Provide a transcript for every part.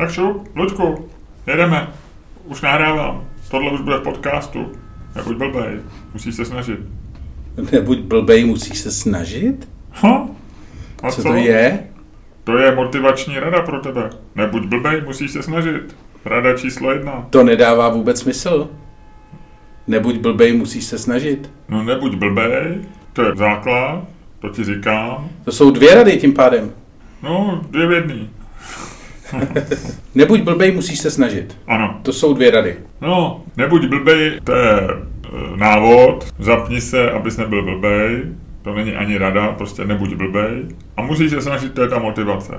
Tak šup, Luďku, jedeme. Už nahrávám. Tohle už bude v podcastu. Nebuď blbej, musíš se snažit. Nebuď blbej, musíš se snažit? Ha? A Co to je? To je motivační rada pro tebe. Nebuď blbej, musíš se snažit. Rada číslo jedna. To nedává vůbec smysl. Nebuď blbej, musíš se snažit. No nebuď blbej, to je základ, to ti říkám. To jsou dvě rady tím pádem. No, dvě v jedný. Nebuď blbej, musíš se snažit. Ano. To jsou dvě rady. No, nebuď blbej, to je e, návod. Zapni se, abys nebyl blbej. To není ani rada, prostě nebuď blbej. A musíš se snažit, to je ta motivace.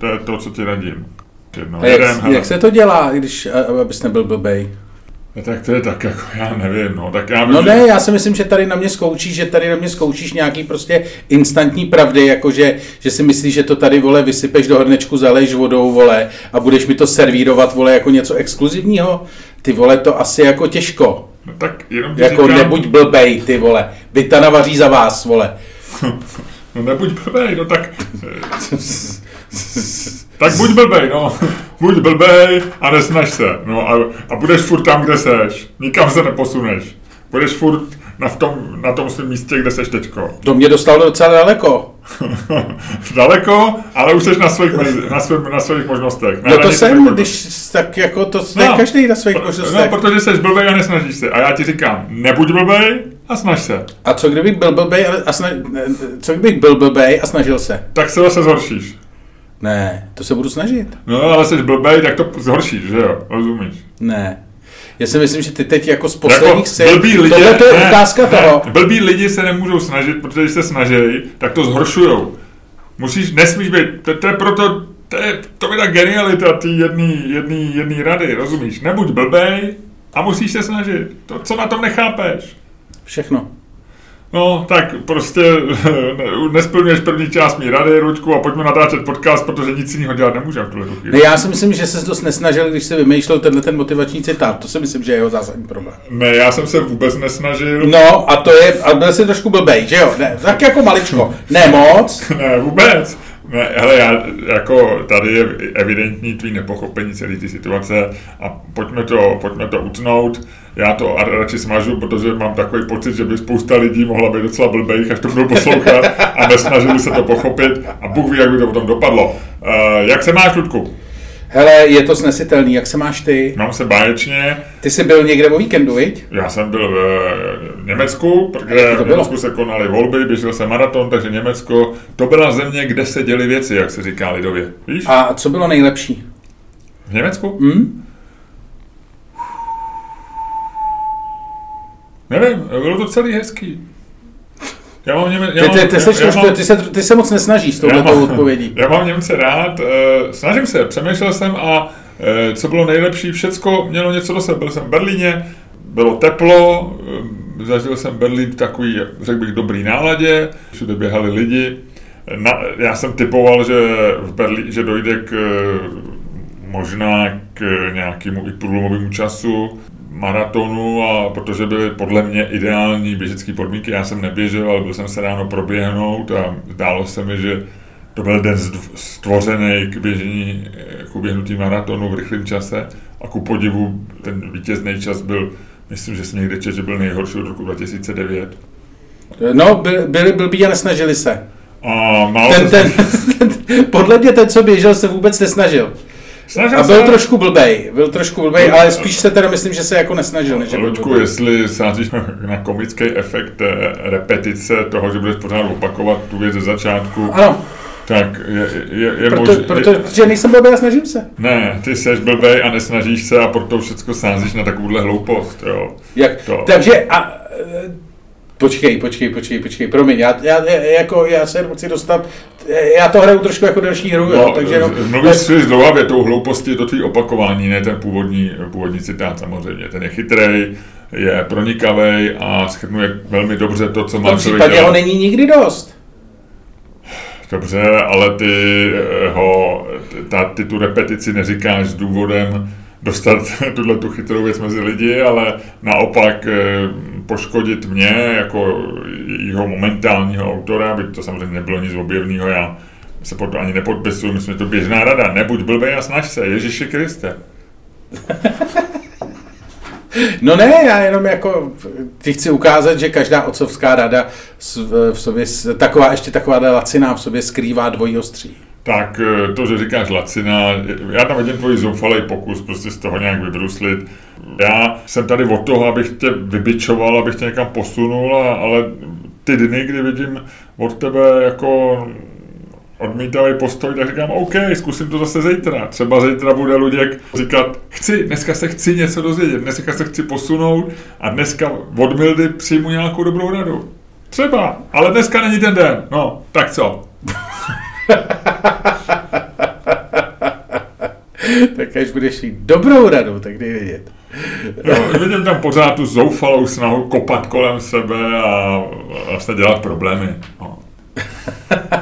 To je to, co ti radím. Jedno, A jak, jak se to dělá, když a- abys nebyl blbej? No, tak to je tak, jako já nevím, no. Tak já No vím, ne, já si myslím, že tady na mě zkoučíš, že tady na mě zkoučíš nějaký prostě instantní pravdy, jakože, že si myslíš, že to tady, vole, vysypeš do hrnečku, zaleješ vodou, vole, a budeš mi to servírovat, vole, jako něco exkluzivního. Ty vole, to asi jako těžko. No, tak jenom ti Jako říkám, nebuď blbej, ty vole. Vita navaří za vás, vole. No nebuď blbej, no tak... tak buď blbej, no. Buď blbej a nesnaž se. No a, a budeš furt tam, kde seš. Nikam se neposuneš. Budeš furt na, v tom, na tom svém místě, kde seš teďko. To mě dostalo docela daleko. Daleko, ale už jsi na svých, na svých, na svých možnostech. Na No to jsem, když tak jako to no, každý na svých No, možnostech. protože jsi blbej a nesnažíš se. A já ti říkám, nebuď blbej a snaž se. A co kdybych byl blbej a, a sna... co kdybych byl blbej a snažil se? Tak se zase zhoršíš. Ne, to se budu snažit. No ale jsi blbej, tak to zhoršíš, že jo? Rozumíš? Ne. Já si myslím, že ty teď jako z posledních Jako sil, blbý lidi, tohle to je ne, ukázka ne, toho. Blbí lidi se nemůžou snažit, protože když se snaží, tak to zhoršujou. Musíš, nesmíš být, to, to je proto, to je, to je ta genialita té jedný, jedný, jedný rady, rozumíš? Nebuď blbej a musíš se snažit. To, co na tom nechápeš? Všechno. No, tak prostě ne- nesplňuješ první část mý rady, Ruďku, a pojďme natáčet podcast, protože nic jiného dělat nemůžeme v tuhle chvíli. Ne, já si myslím, že se dost nesnažil, když se vymýšlel tenhle ten motivační citát. To si myslím, že je jeho zásadní problém. Ne, já jsem se vůbec nesnažil. No, a to je, a byl jsi trošku blbej, že jo? Ne, tak jako maličko. Ne moc. Ne, vůbec. Ne, hele, já, jako tady je evidentní tvý nepochopení celé ty situace a pojďme to, pojďme to utnout. Já to radši smažu, protože mám takový pocit, že by spousta lidí mohla být docela blbejch, až to budou poslouchat a nesnažili se to pochopit a Bůh ví, jak by to potom dopadlo. Uh, jak se máš, Ludku? Hele, je to snesitelný, jak se máš ty? Mám se báječně. Ty jsi byl někde o víkendu, viď? Já jsem byl v Německu, protože v? Německu se konaly volby, běžel jsem maraton, takže Německo, to byla země, kde se děly věci, jak se říká lidově. Víš? A co bylo nejlepší? V Německu? Hm? Nevím, bylo to celý hezký. Já mám Něme, já Ty, mám, ty, ty, seš já mám, ty, se, ty se moc nesnažíš s touhletou mám- odpovědí. Já mám Němce rád, eh, snažím se, přemýšlel jsem a eh, co bylo nejlepší, všecko mělo něco do sebe. Byl jsem v Berlíně, bylo teplo, eh, zažil jsem Berlín v takový, řekl bych, dobrý náladě, všude běhali lidi. Na, já jsem typoval, že v Berlí, že dojde k možná k nějakému i průlomovému času maratonu a protože byly podle mě ideální běžecké podmínky, já jsem neběžel, ale byl jsem se ráno proběhnout a zdálo se mi, že to byl den stvořený k běžení, eh, k uběhnutí maratonu v rychlém čase a ku podivu ten vítězný čas byl, myslím, že jsem někde četl, že byl nejhorší od roku 2009. No, byli, blbí a nesnažili se. A málo Ten, ten, ten, podle mě ten, co běžel, se vůbec nesnažil. Snažil A byl se- trošku blbej, byl trošku blbej, ale spíš se teda myslím, že se jako nesnažil, než že byl jestli sázíš na komický efekt eh, repetice toho, že budeš pořád opakovat tu věc ze začátku, Ano, tak je, je, je proto, možné... proto, protože nejsem blbej a snažím se. Ne, ty seš blbej a nesnažíš se a proto všechno sázíš na takovouhle hloupost, jo. Jak, To. takže a, e, počkej, počkej, počkej, počkej, promiň, já, já, jako, já se chci dostat, já to hraju trošku jako delší hru, jo, takže no, mluvíš si dlouhavě, tou hlouposti je to tvý opakování, ne ten původní, původní citát samozřejmě. Ten je chytrej, je pronikavý a schrnuje velmi dobře to, co v má tom člověk případě ho dělat. není nikdy dost. Dobře, ale ty, eh, ho, ta, ty tu repetici neříkáš s důvodem dostat tuhle tu chytrou věc mezi lidi, ale naopak eh, poškodit mě jako jeho momentálního autora, byť to samozřejmě nebylo nic objevného, já se pod to ani nepodpisuju, myslím, že to běžná rada, nebuď blbej a snaž se, Ježíši Kriste. No ne, já jenom jako ti chci ukázat, že každá otcovská rada v sobě, taková ještě taková laciná v sobě skrývá dvojí ostří. Tak eh, to, že říkáš lacina, já tam vidím tvůj zoufalý pokus prostě z toho nějak vybruslit. Já jsem tady od toho, abych tě vybičoval, abych tě někam posunul, ale ty dny, kdy vidím od tebe jako odmítavý postoj, tak říkám, OK, zkusím to zase zítra. Třeba zítra bude Luděk říkat, chci, dneska se chci něco dozvědět, dneska se chci posunout a dneska od Mildy přijmu nějakou dobrou radu. Třeba, ale dneska není ten den. No, tak co? tak až budeš mít dobrou radu, tak dej vědět. jo, vidím tam pořád tu zoufalou snahu kopat kolem sebe a vlastně dělat problémy. No.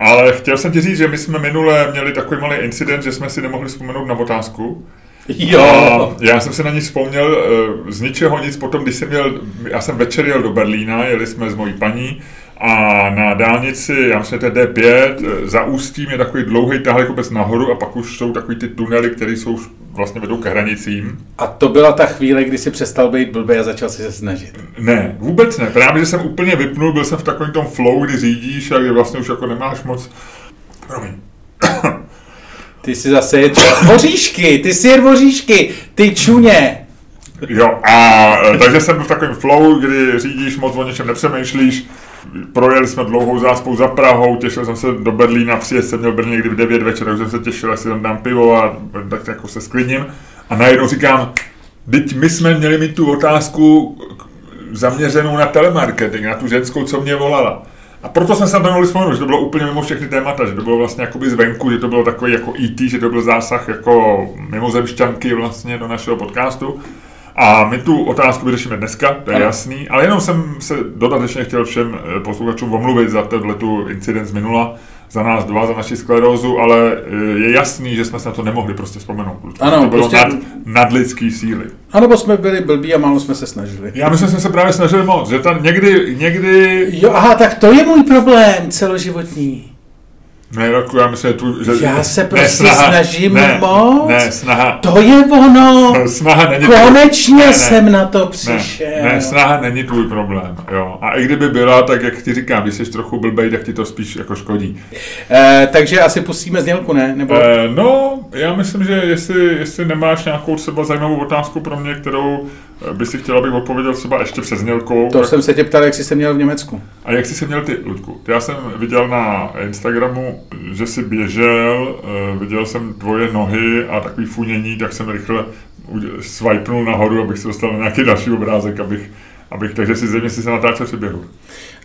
Ale chtěl jsem ti říct, že my jsme minule měli takový malý incident, že jsme si nemohli vzpomenout na otázku. Jo. A já jsem se na ní vzpomněl eh, z ničeho nic potom, když jsem měl, já jsem večer jel do Berlína, jeli jsme s mojí paní a na dálnici, já myslím, že to je D5, eh, za ústím je takový dlouhý tahly kopec nahoru a pak už jsou takový ty tunely, které jsou vlastně vedou ke hranicím. A to byla ta chvíle, kdy jsi přestal být blbý a začal si se snažit. Ne, vůbec ne. Právě, že jsem úplně vypnul, byl jsem v takovém tom flow, kdy řídíš a kdy vlastně už jako nemáš moc... Promiň. Ty si zase je ty si je voříšky, ty čuně. Jo, a e, takže jsem byl v takovém flow, kdy řídíš, moc o něčem nepřemýšlíš, projeli jsme dlouhou záspou za Prahou, těšil jsem se do Berlína, přijet jsem měl Brně někdy v 9 večer, takže jsem se těšil, jestli tam dám pivo a tak jako se sklidním. A najednou říkám, teď my jsme měli mít tu otázku zaměřenou na telemarketing, na tu ženskou, co mě volala. A proto jsem se na to mohli vzpomenout, že to bylo úplně mimo všechny témata, že to bylo vlastně jakoby zvenku, že to bylo takový jako IT, e že to byl zásah jako mimozemšťanky vlastně do našeho podcastu. A my tu otázku vyřešíme dneska, to je ano. jasný, ale jenom jsem se dodatečně chtěl všem eh, posluchačům omluvit za tu incident z minula, za nás dva, za naši sklerózu, ale eh, je jasný, že jsme se na to nemohli prostě vzpomenout. Ano, to bylo prostě... nad, nadlidský síly. Ano, bo jsme byli blbí a málo jsme se snažili. Já myslím, že jsme se právě snažili moc, že tam někdy, někdy... Jo, aha, tak to je můj problém celoživotní. Ne, Roku, já myslím, že tu, že, Já se prostě ne, snaha, snažím ne, moc. Ne, snaha. To je ono. No, snaha není Konečně tvůj, ne, jsem na to přišel. Ne, ne, snaha není tvůj problém. Jo. A i kdyby byla, tak jak ti říkám, když jsi trochu blbej, tak ti to spíš jako škodí. E, takže asi pustíme znělku, ne? Nebo... E, no, já myslím, že jestli, jestli nemáš nějakou třeba zajímavou otázku pro mě, kterou by si chtěla, abych odpověděl třeba ještě přes znělkou. To tak... jsem se tě ptal, jak jsi se měl v Německu. A jak jsi se měl ty, Ludku? Já jsem viděl na Instagramu, že jsi běžel, eh, viděl jsem tvoje nohy a takový funění, tak jsem rychle swipenul nahoru, abych se dostal na nějaký další obrázek, abych, abych takže si země si se natáčel při běhu.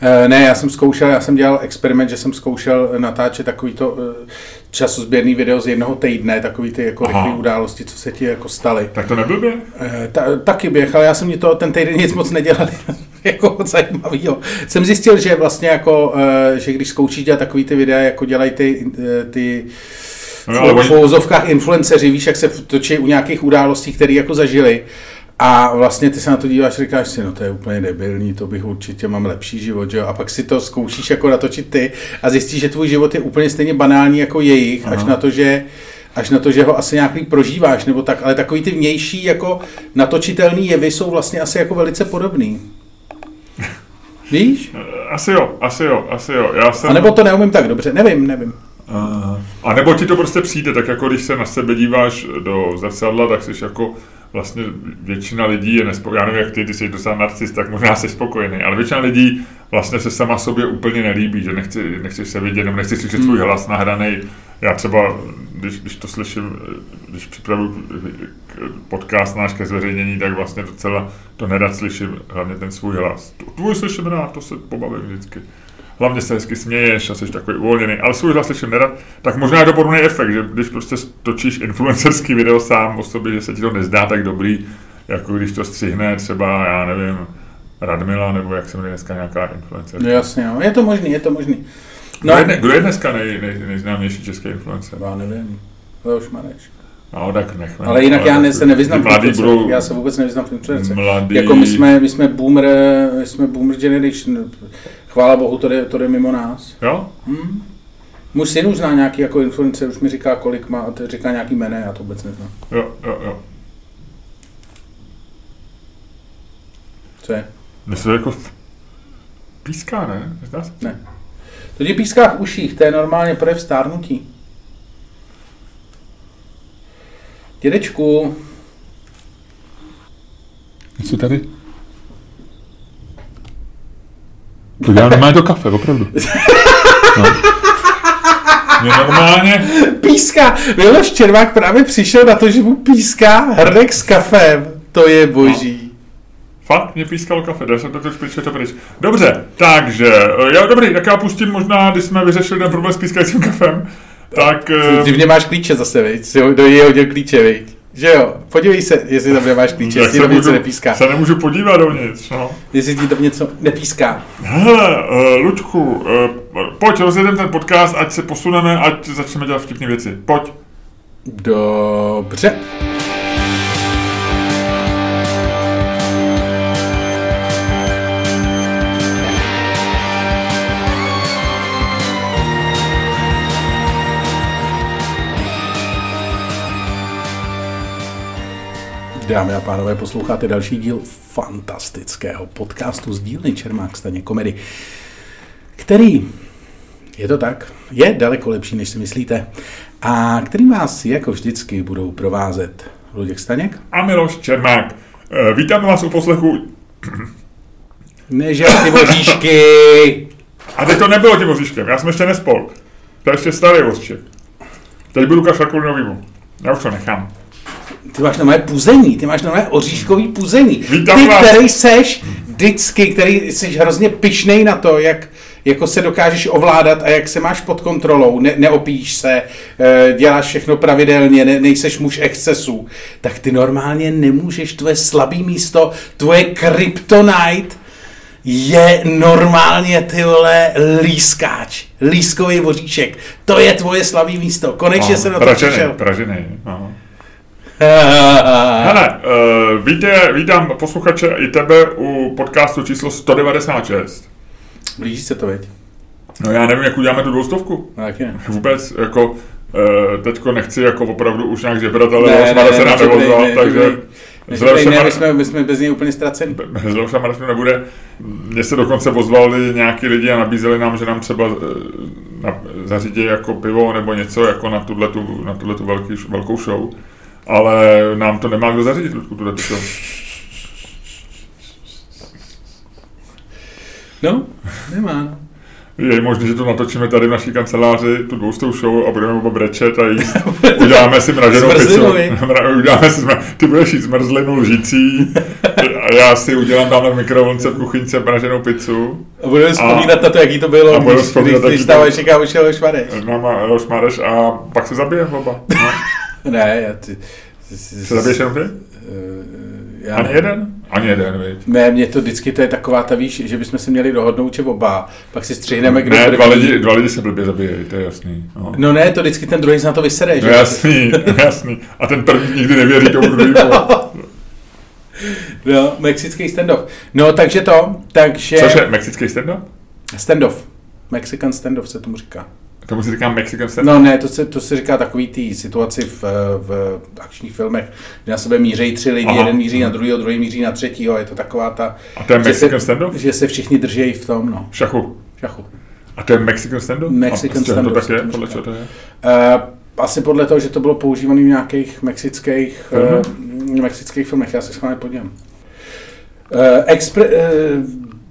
Eh, ne, já jsem zkoušel, já jsem dělal experiment, že jsem zkoušel natáčet takovýto eh, časozběrný video z jednoho týdne, takový ty jako rychlé události, co se ti jako staly. Tak to nebyl běh? Eh, ta, taky běh, ale já jsem mi to ten týden nic moc nedělal, jako zajímavého. Jsem zjistil, že vlastně jako, že když zkoušíš dělat takový ty videa, jako dělají ty, ty No, v pouzovkách influenceři, víš, jak se točí u nějakých událostí, které jako zažili, a vlastně ty se na to díváš říkáš si, no to je úplně debilní, to bych určitě mám lepší život, že jo? A pak si to zkoušíš jako natočit ty a zjistíš, že tvůj život je úplně stejně banální jako jejich, Aha. až na to, že až na to, že ho asi nějak prožíváš, nebo tak, ale takový ty vnější jako natočitelný jevy jsou vlastně asi jako velice podobný. Víš? Asi jo, asi jo, asi jo. Já jsem... A nebo to neumím tak dobře, nevím, nevím. A nebo ti to prostě přijde, tak jako když se na sebe díváš do zrcadla, tak jsi jako vlastně většina lidí je nespokojená. Já nevím, jak ty, ty jsi docela narcist, tak možná jsi spokojený, ale většina lidí vlastně se sama sobě úplně nelíbí, že nechci, nechci se vidět, nebo nechci slyšet svůj hmm. hlas nahraný. Já třeba, když, když to slyším, když připravuju podcast náš ke zveřejnění, tak vlastně docela to nedat slyším, hlavně ten svůj hlas. Tvůj slyším rád, to se pobavím vždycky hlavně se hezky směješ a jsi takový uvolněný, ale svůj hlas slyším nerad, tak možná je to podobný efekt, že když prostě točíš influencerský video sám o sobě, že se ti to nezdá tak dobrý, jako když to střihne třeba, já nevím, Radmila, nebo jak se jmenuje dneska nějaká influencer. No jasně, no. je to možný, je to možný. No. Kdo, je, kdo je dneska nej, nej, nejznámější český influencer? Já nevím, Leoš Mareš. No, tak nechme. Ale jinak já ne, se nevyznám v. Budou já se vůbec nevyznám v. Mladý... Jako my jsme, my jsme boomer, my jsme boomer generation. Chvála Bohu, to jde, to jde mimo nás. Jo? Hmm. Můj syn už zná nějaký jako influencer, už mi říká, kolik má, a to říká nějaký jméno, já to vůbec neznám. Jo, jo, jo. Co je? Mně se jako píská, ne? Nezdá se? Ne. To ti píská v uších, to je normálně projev stárnutí. Dědečku, Co tady? To dělám normálně to kafe, opravdu. No. Mě normálně, píská. Miloš Červák právě přišel na to, že mu píská hrnek s kafem. To je boží. fakt mě pískalo kafe, dá se to teď pryč, to pryč. Dobře, takže, eh, jo, dobrý, tak já pustím možná, když jsme vyřešili ten problém s pískajícím kafem, tak... eh, Ty v něm máš klíče zase, viď? Do hodil klíče, viď? Že jo? Podívej se, jestli tam nemáš klíče, jestli tam něco nepíská. se nemůžu podívat dovnitř, no. Jestli ti tam něco nepíská. Hele, uh, Luďku, uh, pojď, rozjedeme ten podcast, ať se posuneme, ať začneme dělat vtipné věci. Pojď. Dobře. Dámy a pánové, posloucháte další díl fantastického podcastu z dílny Čermák Staně komedy, který, je to tak, je daleko lepší, než si myslíte, a který vás jako vždycky budou provázet Luděk Staněk, A Miloš Čermák. Uh, vítáme vás u poslechu. nežel ty voříšky, A teď to nebylo tím voříškem, já jsem ještě nespolk. To je ještě starý voříšek. Teď budu kašlat kvůli novýmu. Já už to nechám. Ty máš moje puzení, ty máš moje oříškový puzení. Vítám Ty, vás. který seš vždycky, který jsi hrozně pišnej na to, jak jako se dokážeš ovládat a jak se máš pod kontrolou, ne, neopíš se, eh, děláš všechno pravidelně, ne, nejseš muž excesů, tak ty normálně nemůžeš, tvoje slabý místo, tvoje kryptonite je normálně ty vole lískáč, lískový voříšek. To je tvoje slabý místo. Konečně se na to Pražený, přišel. pražený. No. Hele, uh, vítě, vítám posluchače i tebe u podcastu číslo 196. Blíží se to, veď? No já nevím, jak uděláme tu dvoustovku. No, taky ne. Vůbec, jako, uh, teďko nechci jako opravdu už nějak žebrat, ale Ne, ne, ne, se nám nečekej, nevozval, ne, takže Ne, Leošem ne, my jsme, my jsme bez něj úplně ztraceni. Leošem Marešem nebude. Mně se dokonce ozvali nějaký lidi a nabízeli nám, že nám třeba eh, na, zařídí jako pivo nebo něco jako na tuhle tu, na tuhle tu velký, velkou show. Ale nám to nemá kdo zařídit, Ludku, tuhle tu show. No, nemá, no. Je možné, že to natočíme tady v naší kanceláři, tu dvoustou show a budeme oba brečet a jíst. Uděláme si mraženou pizzu. Uděláme si, zmra- ty budeš jít zmrzlinu lžící a já si udělám tam v mikrovlnce v kuchyňce mraženou pizzu. A budeme vzpomínat na to, jaký to bylo, A když, když, když stáváš už jel šmareš. Máma Leoš Mareš a pak se zabijeme oba. No. Ne, já ty... jenom ty? eh, Já Ani jeden? Ani jeden, viď? Ne, mě to vždycky, to je taková ta, víš, že bychom se měli dohodnout, že oba, pak si střihneme, kdo Ne, dva lidi, dva lidi se blbě zabijejí, to je jasný. No. No ne, to vždycky ten druhý se na to vysere, že? No jasný, jasný. A ten první nikdy nevěří tomu druhému. No, mexický standoff. No, takže to, takže... Cože, mexický stand-up? Standoff. Mexican standoff se tomu říká. Tomu si říkám Mexican stand-up? No ne, to se, to se říká takový tý situaci v, v akčních filmech, že na sebe míří tři lidi, Aha. jeden míří na druhého, druhý míří na třetího, je to taková ta, A to je že Mexican se, stand-up? že se všichni drží v tom, no, Šachu. šachu. A to je Mexican stand-up? Mexican stand-up To se tak je, podle říká. čeho to je? Uh, asi podle toho, že to bylo používané v nějakých mexických, uh, mexických filmech, já se schválně podívám. Uh, expre, uh,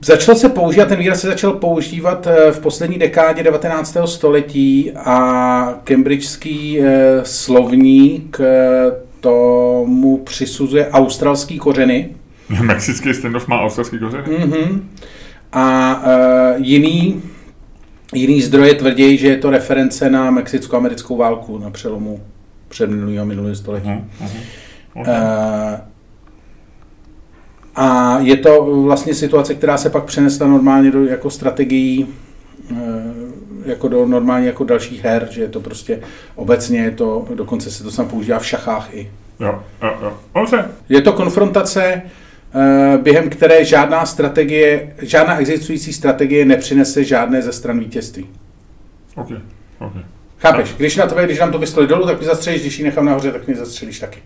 začal se používat, ten výraz se začal používat eh, v poslední dekádě 19. století a cambridgeský uh, slovník uh, tomu přisuzuje australský kořeny. Mexický stand-up má australský kořeny? Mm-hmm. A uh, jiný, jiný zdroje tvrdí, že je to reference na mexicko-americkou válku na přelomu předminulého a minulého století. Mhm, mhm. Ok. Uh, a je to vlastně situace, která se pak přenesla normálně do jako strategií eh, jako do normálně jako dalších her, že je to prostě obecně je to, dokonce se to sam používá v šachách i. Jo, jo, jo. Je to konfrontace, eh, během které žádná strategie, žádná existující strategie nepřinese žádné ze stran vítězství. Ok. Okay. Chápeš? Když na tebe, když nám to pistoli dolů, tak mi zastřelíš, když ji nechám nahoře, tak mi zastřelíš taky.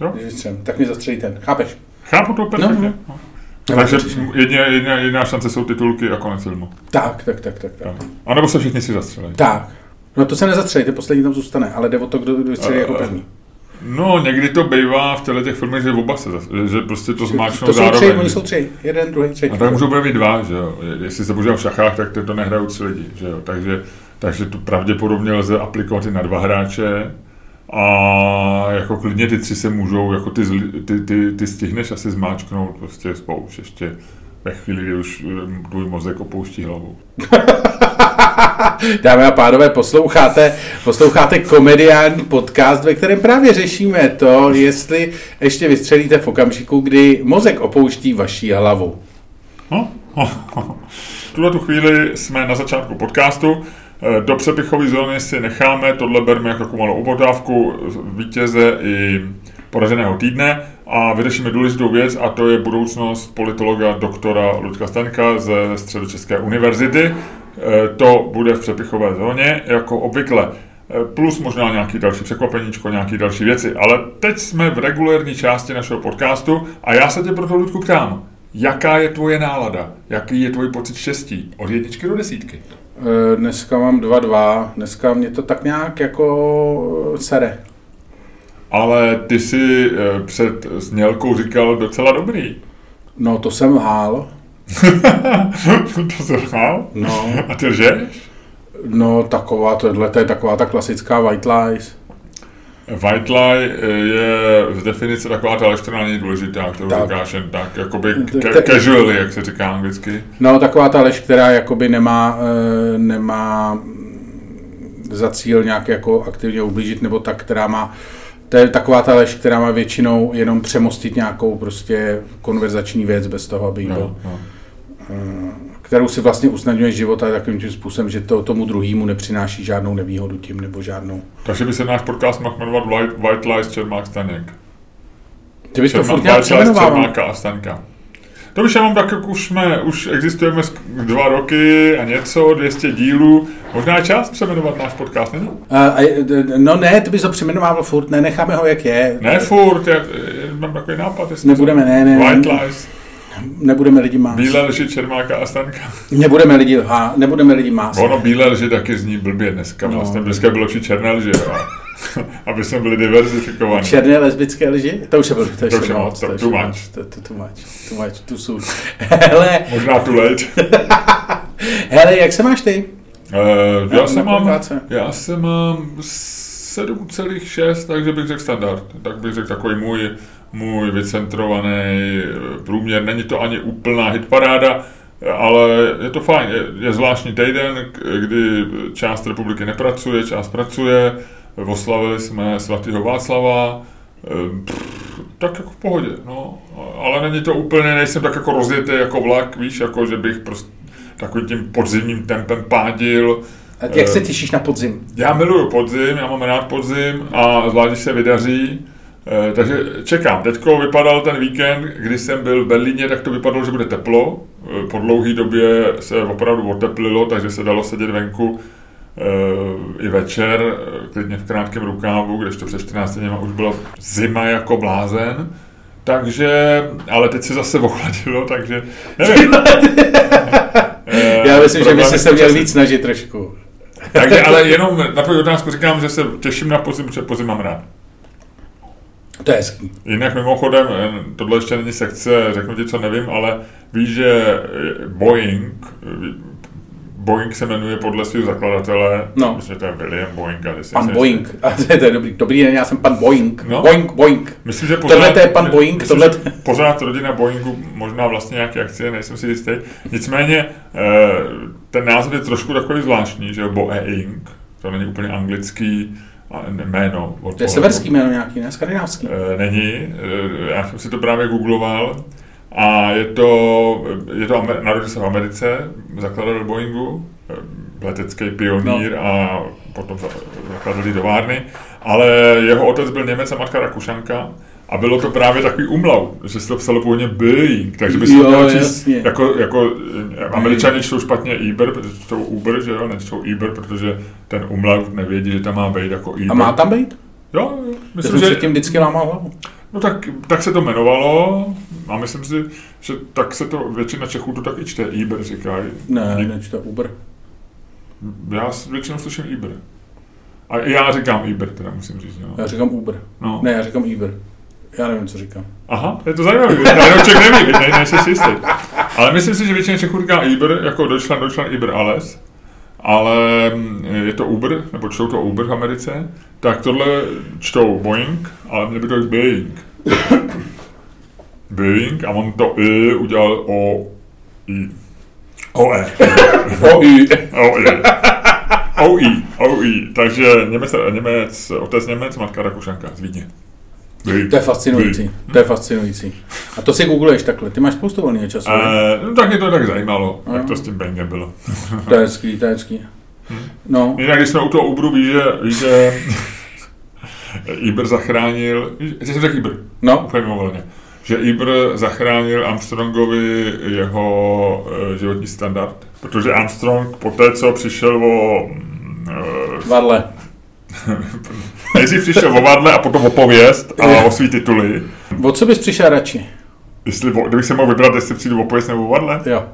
Jo? Když vystřelím, tak mi zastřelí ten. Chápeš? Chápu to perfektně. No, No, Takže jediná, jediná, jediná šance jsou titulky a konec filmu. Tak, tak, tak, tak. tak. A nebo se všichni si zastřelí. Tak. No to se nezastřelí, ty poslední tam zůstane, ale jde o to, kdo vystřelí jako Eh, první. No, někdy to bývá v těchto těch filmech, že oba se že prostě to zmáčknou To jsou zároveň. tři, oni jsou tři. Jeden, druhý, třetí. A tak můžou být dva, že jo. Jestli se používá v šachách, tak to, to nehrajou tři lidi, že jo. Takže, takže to pravděpodobně lze aplikovat i na dva hráče. A jako klidně ty tři se můžou, jako ty, ty, ty, ty stihneš asi zmáčknout prostě spouš ještě ve chvíli, kdy už tvůj mozek opouští hlavu. Dámy a pánové, posloucháte, posloucháte komediální podcast, ve kterém právě řešíme to, jestli ještě vystřelíte v okamžiku, kdy mozek opouští vaší hlavu. No, v tuhle tu chvíli jsme na začátku podcastu. Eh, Do přepichové zóny si necháme, tohle berme jako takovou malou upotávku vítěze i poraženého týdne a vyřešíme důležitou věc a to je budoucnost politologa doktora Luďka Staňka ze Středočeské univerzity. Eh, To bude v přepichové zóně, jako obvykle. Eh, Plus možná nějaký další překvapeníčko, nějaký další věci. Ale teď jsme v regulérní části našeho podcastu a já se tě proto, Ludku, ptám. Jaká je tvoje nálada? Jaký je tvůj pocit štěstí? Od jedničky do desítky. E, Dneska mám 2-2, dneska mě to tak nějak jako sere. Ale ty si eh, před znělkou říkal docela dobrý. No to jsem lhál. to se hrál? No. A ty lžeš? No taková, tohle to je taková ta klasická white lies. White lie eh, je z definice taková ta není důležitá, kterou Tak. říkáš jen tak, jakoby ca- casually, jak se říká anglicky. No taková ta lež, která jakoby nemá, eh, nemá za cíl nějak jako aktivně ublížit, nebo tak, která má to je taková ta lež, která má většinou jenom přemostit nějakou prostě konverzační věc bez toho, aby jí byl. No, no. Kterou si vlastně usnadňuje život a takovým tím způsobem, že to tomu druhému nepřináší žádnou nevýhodu tím nebo žádnou. Takže by se náš podcast mohl jmenovat White, White Lies Čermák Staněk. Ty bys to Čermák, furt nějak White Lies. Čermáka a Staňka. To už já mám tak, jak už jsme, už existujeme dva roky a něco, 200 dílů. Možná je čas přeměnovat náš podcast, není? A, no ne, ty bys to přejmenovával furt, ne, necháme ho jak je. Ne furt, já, já mám takový nápad. jestli Nebudeme, ne, ne, White ne. Lies, Nebudeme lidi mást. bílé lži Čermáka a Staňka. Nebudeme lidi lhát, nebudeme lidi mást. Ono bílé lži taky zní blbě dneska. No. Vlastně dneska bylo či černé lži, jo. aby jsme byli diverzifikovaní. Černé lesbické lži? To už je bylo, to, To už je moc, to too much. to, to, too much, too much, too soon. Hele, Možná tu late. hele, jak se máš ty? Uh, já, se mám, já se mám 7,6, takže bych řekl standard. Tak bych řekl takový můj, můj vycentrovaný eh, průměr. Není to ani úplná hitparáda, ale je to fajn. Je, je zvláštní týden, kdy část republiky nepracuje, část pracuje. Oslavili jsme svatého Václava. Eh, pff, Tak jako v pohodě, no. Ale není to úplně, nejsem tak jako rozjetý jako vlak, víš, jako že bych prostě takovým tím podzimním tempem pádil. A Jak se Eh, těšíš na podzim? Já miluju podzim, já mám rád podzim a zvlášť, když se vydaří. Eh, Takže čekám. Teďko vypadal ten víkend, kdy jsem byl v Berlíně, tak to vypadalo, že bude teplo. Eh, Po dlouhé době se opravdu oteplilo, takže se dalo sedět venku eh, i večer, klidně v krátkém rukávu, kdežto před 14 dněma už byla zima jako blázen. Takže, ale teď se zase ochladilo, takže nevím. Já myslím, že by se měl víc snažit trošku. Takže ale jenom na první otázku říkám, že se těším na podzim, protože podzim mám rád. To je hezký. Jinak mimochodem, tohle ještě není sekce, řeknu ti, co nevím, ale víš, že eh, Boeing, eh, Boeing se jmenuje podle svého zakladatele, No. myslím, že to je William Boeing. A Pan se- Boeing. A to je, to je dobrý. Dobrý den, já jsem pan Boeing. No. Boeing, Boeing. Myslím, že Tohle to je pan Boeing, myslím, tohle- že pořád rodina Boeingu, možná vlastně nějaké akcie, nejsem si jistý. Nicméně eh, ten název je trošku takový zvláštní, že jo, Boeing, to není úplně anglický jméno. od To je severský jméno nějaký, ne? Skandinávský. Eh, není, eh, já jsem si to právě googloval a je to, je to Amer- narodil se v Americe, zakladatel Boeingu, eh, letecký pionýr no. a potom za- zakladali továrny, ale jeho otec byl Němec a matka Rakušanka A bylo to právě takový umlaut, že se to psalo původně Boeing, takže by se to mělo číst jako, jako eh, američani čtou špatně Uber, protože čtou Uber, že jo, nečtou Uber, protože ten umlaut nevědí, že tam má být jako Uber. A má tam být? Jo, myslím, že... tím vždycky lámal hlavu. No tak, tak se to jmenovalo a myslím si, že tak se to, většina Čechů to tak i čte, Uber říkají. Ne, nečte Uber. Já většinou slyším Uber. A i já říkám Uber, teda musím říct. No. Já říkám Uber. No. Ne, já říkám Uber. Já nevím, co říkám. Aha, je to zajímavé. Já člověk neví, ne, nejsi si jistý. Ale myslím si, že většina Čechů říká Uber, jako Deutschland, Deutschland, Uber, alles. Ale mm, je to Uber, nebo čtou to Uber v Americe, tak tohle čtou Boeing, ale měl by to být Boeing. Boeing a on to I udělal O I. O E. O, I. O I. O I. O I. Takže Němec, Němec, otec Němec, matka Rakušanka z Vídně. To je fascinující. To je fascinující. A to si googluješ takhle. Ty máš spoustu volného času. Uh, no, tak mě to tak zajímalo, No. jak to s tím Bangem bylo. To je hezký, to je hezký. No, Jinak, když jsme u toho Uberu, víš, že, víš, že Uber zachránil, že jsem řekl Uber, no, úplně mimovolně, že Uber zachránil Armstrongovi jeho uh, životní standard, protože Armstrong po té, co přišel o uh, vadle. nejdřív přišel o vadle a potom o pověst a o svý tituly. O co bys přišel radši? Jestli, kdybych se mohl vybrat, jestli přijdu o pověst nebo o vadle, Jo.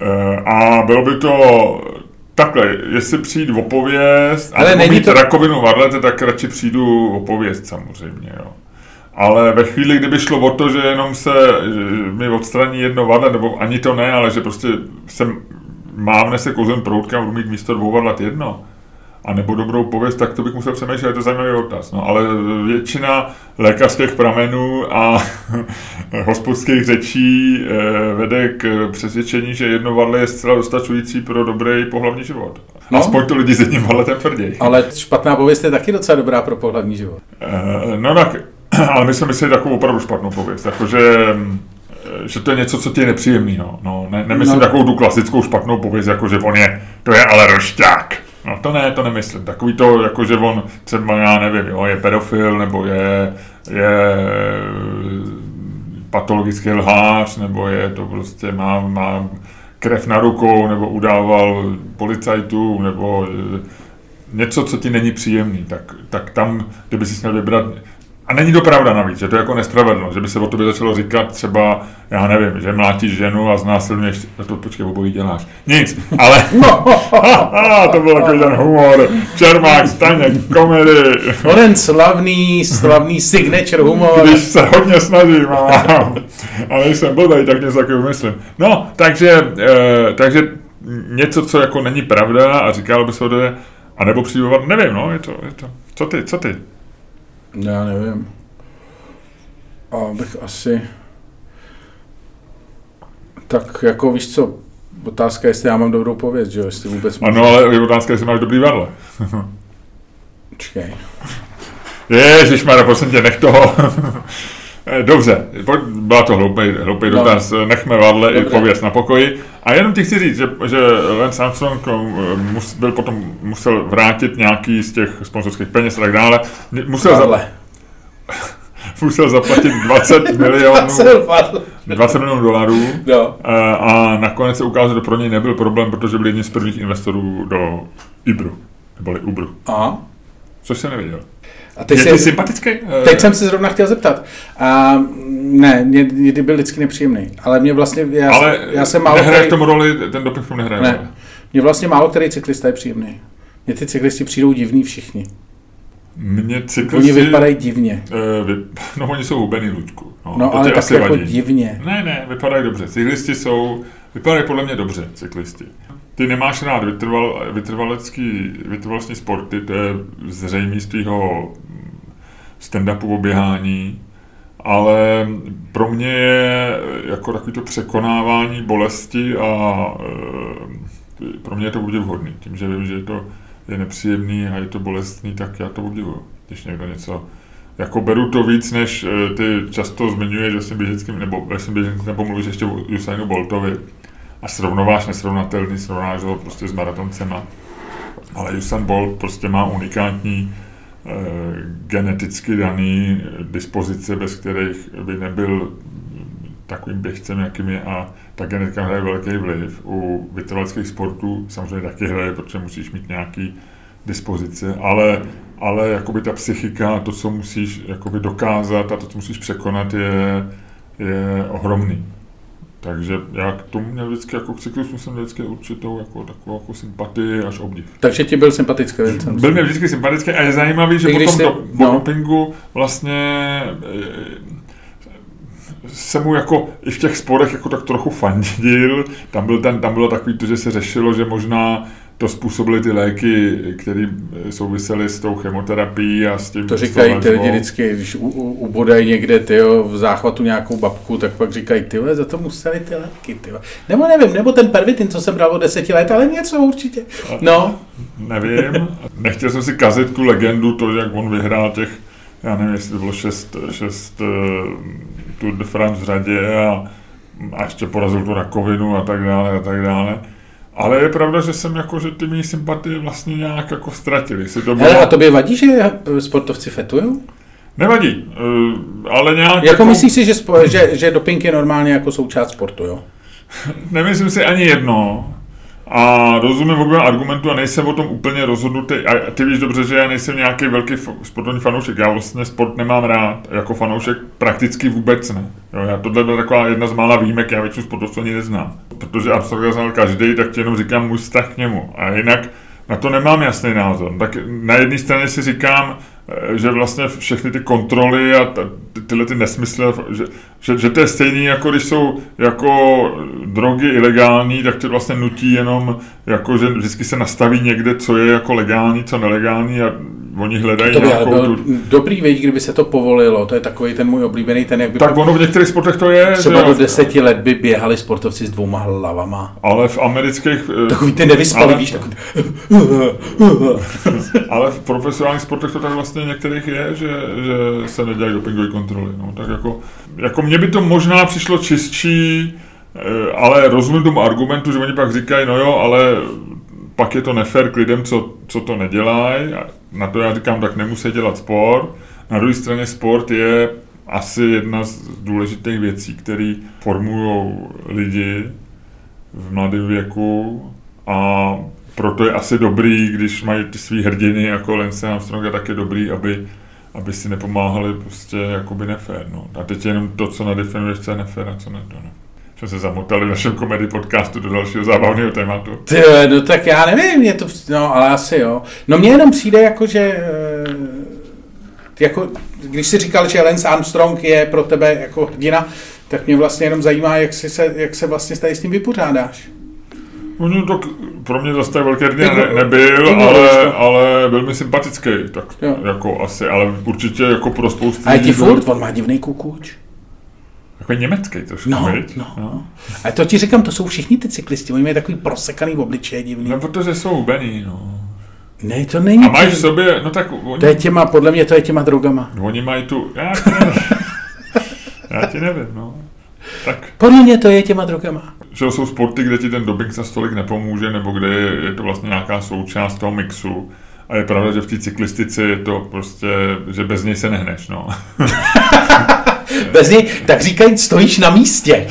Eh, A bylo by to takhle, jestli přijít o pověst, Ale mít to- rakovinu varlete, tak radši přijdu o pověst samozřejmě, jo. Ale ve chvíli, kdyby šlo o to, že jenom se že mi odstraní jedno varle, nebo ani to ne, ale že prostě jsem mávne se kouzlem proutkem a budu mít místo dvou varlat jedno, a nebo dobrou pověst, tak to bych musel přemýšlet, je to zajímavý otaz. No, ale většina lékařských pramenů a hospodských řečí eh, vede k přesvědčení, že jedno varle je zcela dostačující pro dobrý pohlavní život. No. No. Aspoň to lidi s jedním varletem tvrdí. Ale špatná pověst je taky docela dobrá pro pohlavní život. Eh, No tak, ale my jsme mysleli takovou opravdu špatnou pověst, jakože mm, eh, že to je něco, co ti je nepříjemného. No, ne, nemyslím No. no. takovou tu klasickou špatnou pověst, jako že on je, to je ale rošťák. No to ne, to nemyslím. Takový to, jako že on třeba, já nevím, jo, je pedofil, nebo je, je patologický lhář, nebo je to prostě, má, má krev na rukou, nebo udával policajtů, nebo eh, něco, co ti není příjemný, tak, tak tam, kdyby si měl vybrat, a není to pravda navíc, že to je jako nespravedlnost, že by se o tobě začalo říkat třeba, já nevím, že mlátíš ženu a znásilňuješ, to počkej, obojí děláš. Nic, ale to byl takový ten humor, Čermák, Staněk, komedy, Onen slavný, slavný signature humor. když se hodně snažím a, a nejsem blbej, tak něco takového myslím. No, takže, e, takže něco, co jako není pravda a říkalo by se o a nebo přijovat, nevím, no, je to, je to. Co ty, co ty? Já nevím. A bych asi... Tak jako víš co, otázka je, jestli já mám dobrou pověst, že jo, jestli vůbec můžu. Ano, ale je otázka, jestli máš dobrý varle. Počkej. Ježišmarja, prosím tě, nech toho. Eh, Dobře, byla to hloupý, hloupý No. dotaz, nechme varle i pověst na pokoji. A jenom ti chci říct, že, že Lance Armstrong eh, mus, byl potom, musel vrátit nějaký z těch sponsorských peněz a tak dále. Musel, za, musel zaplatit 20 milionů, Varle, varle. 20 milionů dolarů. No. Eh, A nakonec se ukázalo, že pro něj nebyl problém, protože byl jedním z prvních investorů do Ibru, neboli Ubru, Aha. což jsem nevěděl. A teď Je se, ti sympatický? Eh, Teď jsem se zrovna chtěl zeptat. A ne, mě, mě byl vždycky nepříjemný. Ale mě vlastně, já, Ale já jsem málo nehraje který, v tom roli, ten doping nehraje ne, mě vlastně málo který cyklista je příjemný. Mně ty cyklisti přijdou divní všichni. Mně Oni cyklisti... vypadají divně. eh, vy, no oni jsou hubený, Luďku. No, No ale tak asi jako vadí. divně. Ne, ne, vypadají dobře. Cyklisti jsou, vypadají podle mě dobře, cyklisti. Ty nemáš rád vytrval, vytrvalecký, vytrvalostní sporty, to je zřejmé z tvýho stand-upu o běhání, ale pro mě je jako takový to překonávání bolesti a e, pro mě je to obdivuhodný. Tím, že vím, že to je nepříjemný a je to bolestný, tak já to obdivuju. Když někdo něco jako beru to víc, než eh, ty často zmiňuje, že jsem běžeckým, nebo jsem běžeckým nebo mluvíš ještě o Usainu Boltovi a srovnováš nesrovnatelný, srovnáš ho prostě s maratoncema. Ale Usain Bolt prostě má unikátní geneticky daný dispozice, bez kterých by nebyl takovým běžcem, jakým je a ta genetika hraje velký vliv. U vytrvaleckých sportů samozřejmě taky hraje, protože musíš mít nějaký dispozice, ale, ale jakoby ta psychika, to, co musíš jakoby dokázat a to, co musíš překonat, je, je ohromný. Takže já k tomu měl vždycky, jako k cyklismu jsem měl vždycky určitou jako, takovou jako sympatii až obdiv. Takže ti byl sympatický Vincent? Byl mě vždycky sympatický a je zajímavý, že potom jsi, do, no. dopingu vlastně se mu jako i v těch sporech jako tak trochu fandil. Tam, byl ten, tam bylo takový to, že se řešilo, že možná to způsobily ty léky, které souvisely s tou chemoterapií a s tím... To říkají ty lidi vždycky, když ubodají někde tyjo, v záchvatu nějakou babku, tak pak říkají, ty za to museli ty léky, ty Nebo nevím, nebo ten pervitin, co jsem bral od deseti let, ale něco určitě. No. Nevím, nechtěl jsem si kazit tu legendu, to, jak on vyhrál těch, já nevím, jestli to bylo šest, šest uh, Tour de France v řadě a, a ještě porazil tu rakovinu a tak dále a tak dále. Ale je pravda, že jsem jako, že ty mý sympatie vlastně nějak jako ztratili. Si to bylo... Hele, a tobě vadí, že sportovci fetují? Nevadí, eh, ale nějak... Jako, jako myslíš si, že, spo, že, že doping je normálně jako součást sportu, jo? Nemyslím si ani jedno. A rozumím oběma argumentu a nejsem o tom úplně rozhodnutý. A ty víš dobře, že já nejsem nějaký velký sportovní fanoušek. Já vlastně sport nemám rád. Jako fanoušek prakticky vůbec ne. Jo, já tohle byla taková jedna z mála výjimek, já většinu sportovců ani neznám. Protože absolutně znal každý, tak ti jenom říkám můj vztah k němu. A jinak na to nemám jasný názor. Tak na jedné straně si říkám, Eh, že vlastně všechny ty kontroly a ty, tyhle ty nesmysly, že, že, že to je stejný, jako když jsou jako drogy ilegální, tak to vlastně nutí jenom, jako, že vždycky se nastaví někde, co je jako legální, co nelegální a oni hledají to by nějakou byl tu... dobrý věď, kdyby se to povolilo, to je takový ten můj oblíbený, ten jak by... Tak ono v některých sportech to je, Třeba do deseti let by běhali sportovci s dvouma hlavama. Ale v amerických... Eh, takový ty nevyspalý, ale... víš, takový... ale v profesionálních sportech to tak vlastně některých je, že, že se nedělají dopingové kontroly, no, tak jako, jako mně by to možná přišlo čistší, eh, ale rozumím tomu argumentu, že oni pak říkají, no jo, ale pak je to nefér k lidem, co, co to nedělají. Na to já říkám, tak nemusí dělat sport. Na druhé straně sport je asi jedna z důležitých věcí, které formují lidi v mladém věku a proto je asi dobrý, když mají ty svý hrdiny jako Lance Armstronga, tak je dobrý, aby, aby si nepomáhali prostě jakoby nefér. No. A teď jenom to, co nadefinuje, co je nefér a co ne. No jsme se zamotali v našem komedy podcastu do dalšího zábavného tématu. Ty, no tak já nevím, je to, no ale asi jo. No mně jenom přijde jako, že eh, jako, když jsi říkal, že Lance Armstrong je pro tebe jako hrdina, tak mě vlastně jenom zajímá, jak, si se, jak se vlastně tady s tím vypořádáš. No, tak pro mě zase tak velký hrdina ne, nebyl, ale, ale byl mi sympatický, tak jo. jako asi, ale určitě jako pro spoustu A je ti furt, on má divný kukuč. Jako německý trošku, no, no, no. A to ti říkám, to jsou všichni ty cyklisti, oni mají takový prosekaný obličej divný. No, protože jsou hubený, no. Ne, to není. A mají v sobě, no tak oni... To je těma, podle mě to je těma drogama. Oni mají tu, já ti nevím. já ti nevím, no. Tak. Podle mě to je těma drogama. Že jsou sporty, kde ti ten doping za stolik nepomůže, nebo kde je, je to vlastně nějaká součást toho mixu. A je pravda, že v té cyklistice je to prostě, že bez něj se nehneš, no. Bez něj, tak říkají, stojíš na místě.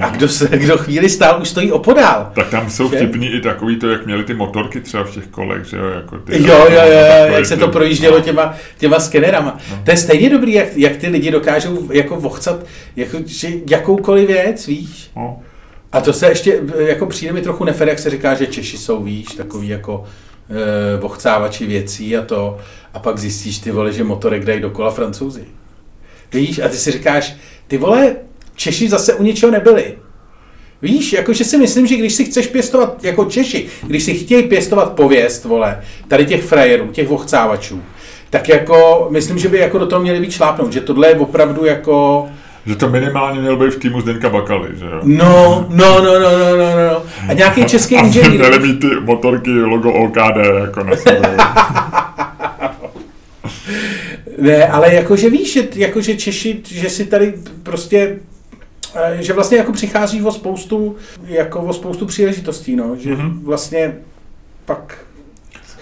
A kdo, se, kdo chvíli stál, už stojí opodál. Tak tam jsou že? vtipní i takový to, jak měli ty motorky třeba v těch kolech, že jo? Jako ty, jo, jo, jo, jo jak se to projíždělo no. těma, těma skenerama. No. To je stejně dobrý, jak, jak ty lidi dokážou jako vochcat jako, že jakoukoliv věc, víš? No. A to se ještě, jako přijde mi trochu nefer, jak se říká, že Češi jsou, víš, takový jako e, vochcávači věcí a to. A pak zjistíš, ty vole, že motorek dají dokola francouzi. Víš, a ty si říkáš, ty vole, Češi zase u ničeho nebyli. Víš, jakože si myslím, že když si chceš pěstovat, jako Češi, když si chtějí pěstovat pověst, vole, tady těch frajerů, těch vochcávačů, tak jako, myslím, že by jako do toho měli být šlápnout, že tohle je opravdu jako, že to minimálně měl být v týmu Zdenka Bakaly, že jo? No, no, no, no, no, no, no. A nějaký český inženýr. A měli mít ty motorky logo OKD jako na sebe. ne, ale jakože víš, jakože Češi, že si tady prostě eh, že vlastně jako přichází o spoustu, jako o spoustu příležitostí, no, že mm-hmm. vlastně pak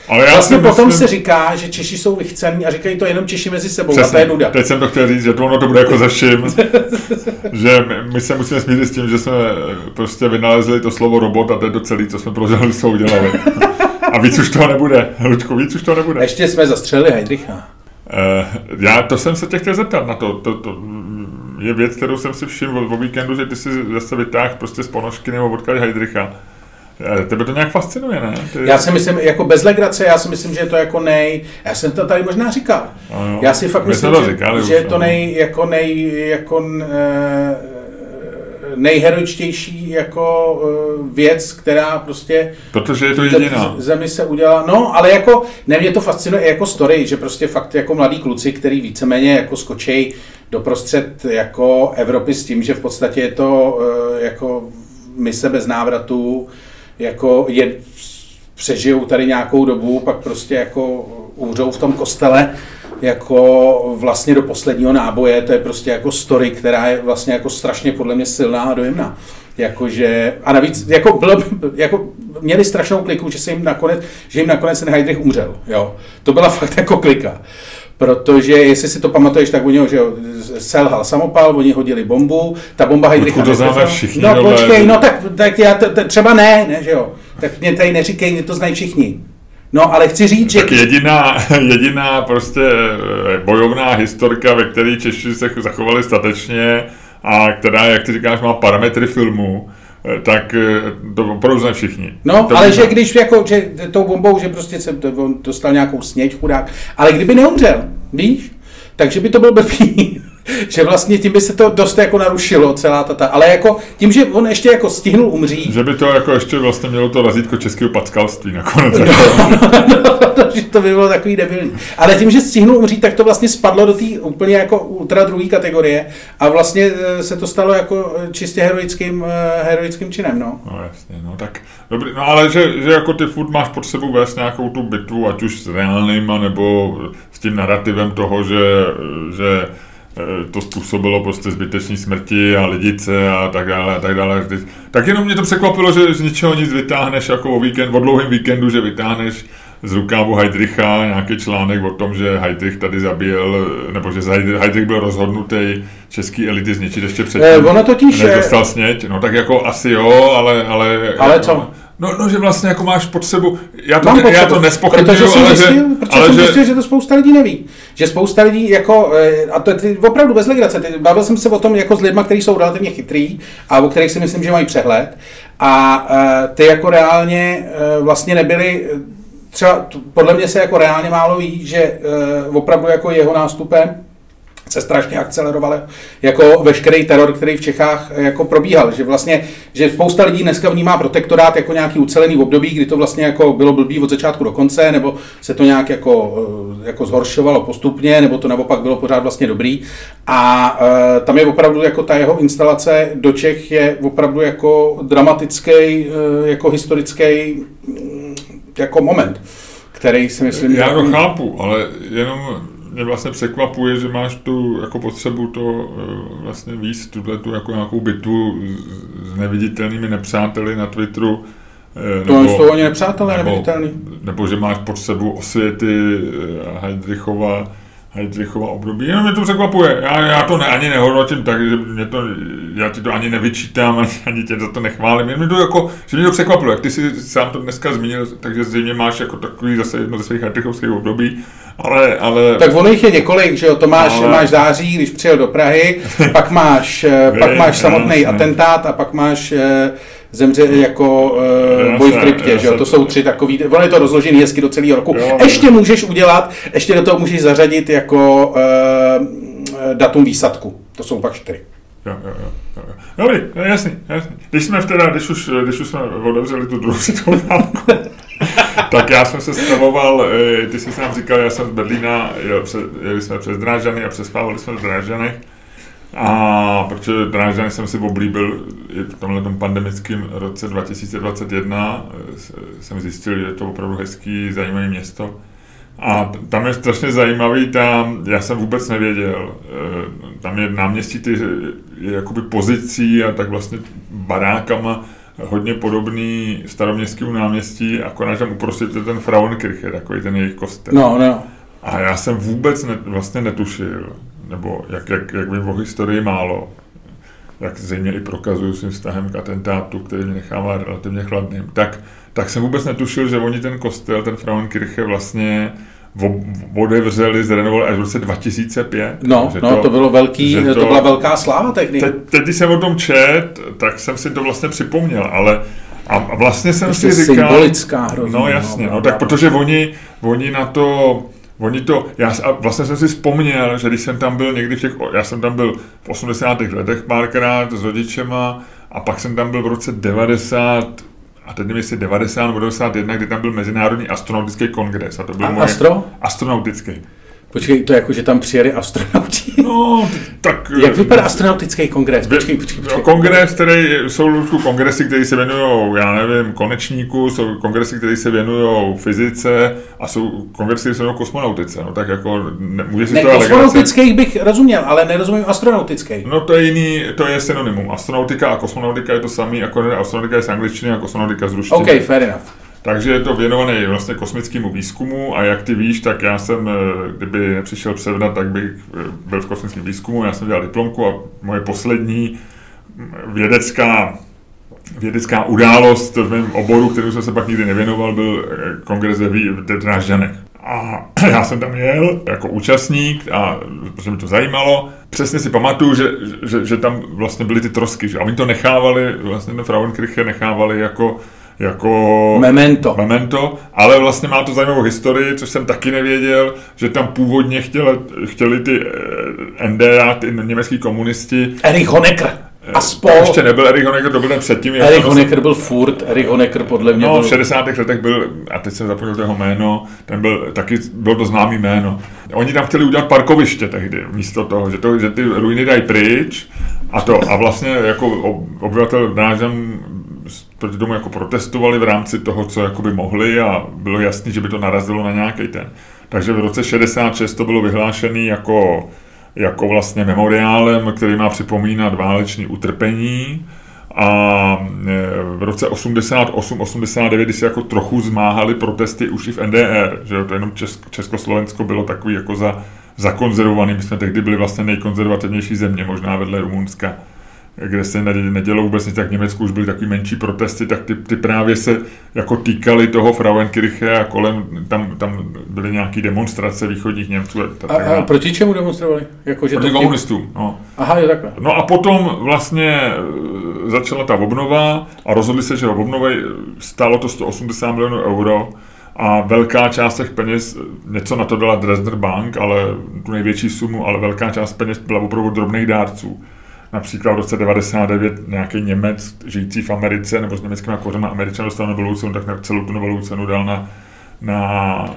Ale já vlastně potom myslím... se říká, že Češi jsou vychcení a říkají to jenom Češi mezi sebou Přesně. a to je nuda. Teď jsem to chtěl říct, že to ono to bude jako ze vším, že my se musíme smířit s tím, že jsme prostě vynalezli to slovo robot a to je to celé, co jsme pro co udělali. A víc už toho nebude, Ludku, víc už toho nebude. Ještě jsme zastřelili Heidricha. Uh, já to jsem se tě chtěl zeptat na to. to, to je věc, kterou jsem si všiml o víkendu, že ty si zase vytáhl prostě z ponožky nebo odkali Heidricha. Eh, tebe to nějak fascinuje, ne? Ty... Já si myslím, jako bez legrace, já si myslím, že je to jako nej... Já jsem to tady možná říkal. No, já si fakt myslím, že, říkali že je to no. nej, jako nej, jako eh, nejheroičtější jako eh, věc, která prostě... Protože je to jediná. Zemi se udělá, no, ale jako, ne, mě to fascinuje jako story, že prostě fakt jako mladí kluci, který víceméně jako skočej doprostřed jako Evropy s tím, že v podstatě je to jako mise bez návratu, jako je, přežijou tady nějakou dobu, pak prostě jako umřou v tom kostele jako vlastně do posledního náboje, to je prostě jako story, která je vlastně jako strašně podle mě silná a dojemná. Jakože, a navíc, jako, bylo, jako měli strašnou kliku, že, se jim nakonec, že jim nakonec ten Heidrich umřel. Jo. To byla fakt jako klika. Protože, jestli si to pamatuješ, tak u něho, že selhal samopal, oni hodili bombu, ta bomba Heidricha to známe všichni. No počkej, no tak, tak já t, t, třeba ne, ne, že jo. Tak mě tady neříkej, mě to znají všichni. No, ale chci říct, že... Tak jediná, jediná prostě eh, bojovná historka, ve které Češi se zachovali statečně a která, jak ty říkáš, má parametry filmu, tak eh, to opravdu znají všichni. No, to ale že když jako, že tou bombou, že prostě se dostal nějakou sněť, chudák, ale kdyby neumřel, víš, takže by to byl blbý. že vlastně tím by se to dost jako narušilo celá ta, ale jako tím, že on ještě jako stihnul umřít. Že by to jako ještě vlastně mělo to razítko českého packalství nakonec. No, no, no, no, že to by bylo takový debilní. Ale tím, že stihnul umřít, tak to vlastně spadlo do té úplně jako ultra druhé kategorie a vlastně e, se to stalo jako e, čistě heroickým, e, heroickým činem, no. No jasně, no tak dobrý, no ale že, že jako ty furt máš pod sebou vést nějakou tu bitvu, ať už s reálným, nebo s tím narrativem toho, že, že Eh, to způsobilo prostě zbytečné smrti a lidice a tak dále a tak dále. Tak jenom mě to překvapilo, že z ničeho nic vytáhneš jako o víkend, o dlouhém víkendu, že vytáhneš z rukávu Heidricha nějaký článek o tom, že Heidrich tady zabil, nebo že Heidrich byl rozhodnutý český elity zničit ještě předtím, eh, ono totiž, než dostal sněť. No tak jako asi jo, ale... Ale, ale co? No, no, že vlastně jako máš potřebu, já to, ne, já to nespochybnuju, ale, že, protože ale jsem že... zjistil, že to spousta lidí neví. Že spousta lidí, jako, eh, a to je ty, opravdu bez legrace, ty, bavil jsem se o tom jako s lidmi, kteří jsou relativně chytrý a o kterých si myslím, že mají přehled. A uh, ty jako reálně uh, vlastně nebyli, třeba podle mě se jako reálně málo ví, že opravdu jako jeho nástupem se strašně akcelerovaly jako veškerý teror, který v Čechách jako probíhal. Že vlastně, že spousta lidí dneska vnímá protektorát jako nějaký ucelený období, kdy to vlastně jako bylo blbý od začátku do konce, nebo se to nějak jako, eh, jako zhoršovalo postupně, nebo to naopak bylo pořád vlastně dobrý. A e, tam je opravdu jako ta jeho instalace do Čech je opravdu jako dramatický, e, jako historický mm, jako moment, který si myslím... Já to chápu, ale jenom mě vlastně překvapuje, že máš tu jako potřebu to eh, vlastně víc, tuhle tu jako nějakou bitvu s neviditelnými nepřáteli na Twitteru. Eh, to nebo, jsou oni nepřátelé nebo, neviditelný. Nebo že máš potřebu osvěty eh, Heidrichova, Heidrichova období. Jenom mě to překvapuje. Já, já to ne, ani nehodnotím tak, že mě to, já ti to ani nevyčítám, ani, ani tě za to nechválím. Mě to jako, že mě to překvapilo, jak ty si sám to dneska zmínil, takže zřejmě máš jako takový zase jedno ze svých Heidrichovských období ale, ale... Tak ono jich je několik, že jo, to máš, ale... máš září, když přijel do Prahy, pak máš, eh, pak máš samotný atentát a pak máš eh, zemře jako uh, boj v kryptě, že jo? To jsou tři takový, ono je to rozložený hezky do celého roku. Jo, ještě můžeš udělat, ještě do toho můžeš zařadit jako uh, datum výsadku. To jsou pak čtyři. Jo, jo, jo. jo. Dobrý, jasný, jasný. Když jsme vteda, když už, když už jsme otevřeli tu druhou světovou válku, tak já jsem se stavoval, eh, ty jsi nám říkal, já jsem z Berlína, jel, jeli jsme přes Drážany a přespávali jsme v Drážanech. A protože Drážany jsem si oblíbil i v tomhle pandemickém roce 2021, eh, jsem zjistil, že je to opravdu hezký, zajímavé město. A tam je strašně zajímavý, tam, já jsem vůbec nevěděl, eh, tam je náměstí ty, je jakoby pozicí a tak vlastně barákama hodně podobný staroměstskému náměstí, akorát tam uprostřed je ten Frauenkirche, takový ten jejich kostel. No, no. A já jsem vůbec ne, vlastně netušil, nebo jak, jak, jak vím o historii málo, jak zřejmě i prokazuju svým vztahem k atentátu, který mě nechává relativně chladným, tak, tak jsem vůbec netušil, že oni ten kostel, ten Frauenkirche vlastně otevřeli, zrenovali až v roce 2005. No, no to, to bylo velký, to, to byla velká sláva tehdy. Teď, teď, když jsem o tom čet, tak jsem si to vlastně připomněl, ale a vlastně jsem Ještě si říkal... symbolická hrozně. No jasně, no, no tak protože oni, oni na to Oni to, já a vlastně jsem si vzpomněl, že když jsem tam byl někdy v těch, já jsem tam byl v 80. letech párkrát s rodičema a pak jsem tam byl v roce 90, a teď nevím, jestli 90 nebo 91, kdy tam byl Mezinárodní astronautický kongres. A to byl a moje, astro? Astronautický. Počkej, to je jako, že tam přijeli astronauti. No, tak... Jak vypadá astronautický kongres? Počkej, počkej, počkej. Kongres, který jsou kongresy, které se věnují, já nevím, konečníku, jsou kongresy, které se věnují fyzice a jsou kongresy, které se věnují kosmonautice. No tak jako, ne, může si ne, to kosmonautický bych rozuměl, ale nerozumím astronautický. No to je jiný, to je synonymum. Astronautika a kosmonautika je to samý, jako astronautika je z angličtiny a kosmonautika z ruštiny. OK, fair enough. Takže je to věnované vlastně kosmickému výzkumu a jak ty víš, tak já jsem, eh, kdyby nepřišel převrat, tak bych eh, byl v kosmickém výzkumu, já jsem dělal diplomku a moje poslední mm, vědecká vědecká událost v mém oboru, kterou jsem se pak nikdy nevěnoval, byl eh, kongres ve Drážďanech. A já jsem tam jel jako účastník a protože mě to zajímalo. Přesně si pamatuju, že, že, že tam vlastně byly ty trosky, že a oni to nechávali, vlastně ten Frauenkirche nechávali jako jako memento. memento, ale vlastně má to zajímavou historii, což jsem taky nevěděl, že tam původně chtěli, chtěli ty eh, NDA, ty německý komunisti. Erich Honecker. A spol. ještě nebyl Erich Honecker, to byl ten předtím. Erich Honecker byl furt, Erich Honecker podle mě No, byl... v 60. letech byl, a teď jsem zapomněl jeho jméno, ten byl taky, byl to známý jméno. Oni tam chtěli udělat parkoviště tehdy, místo toho, že, to, že ty ruiny dají pryč a to, a vlastně jako obyvatel Drážďan proti tomu jako protestovali v rámci toho, co jakoby mohli a bylo jasné, že by to narazilo na nějaký ten. Takže v roce 66 to bylo vyhlášené jako, jako vlastně memoriálem, který má připomínat váleční utrpení. A e, v roce 88-89, když se jako trochu zmáhaly protesty už i v NDR, že to jenom Česk- Československo bylo takový jako za, zakonzervovaný, my jsme tehdy byli vlastně nejkonzervativnější země, možná vedle Rumunska kde se nedělo vůbec nic, tak v Německu už byly takový menší protesty, tak ty, ty právě se jako týkaly toho Frauenkirche a kolem, tam, tam byly nějaké demonstrace východních Němců. A, a, a proti čemu demonstrovali? Jako, že proti tím... komunistům. No. Aha, je takhle. No a potom vlastně e, začala ta obnova a rozhodli se, že obnova stálo to 180 milionů euro a velká část těch peněz, něco na to dala Dresdner Bank, ale tu největší sumu, ale velká část peněz byla opravdu drobných dárců například v roce 99 nějaký Němec žijící v Americe nebo s německými kořeny Američan dostal Nobelovu cenu, tak celou tu Nobelovu cenu dal na, na,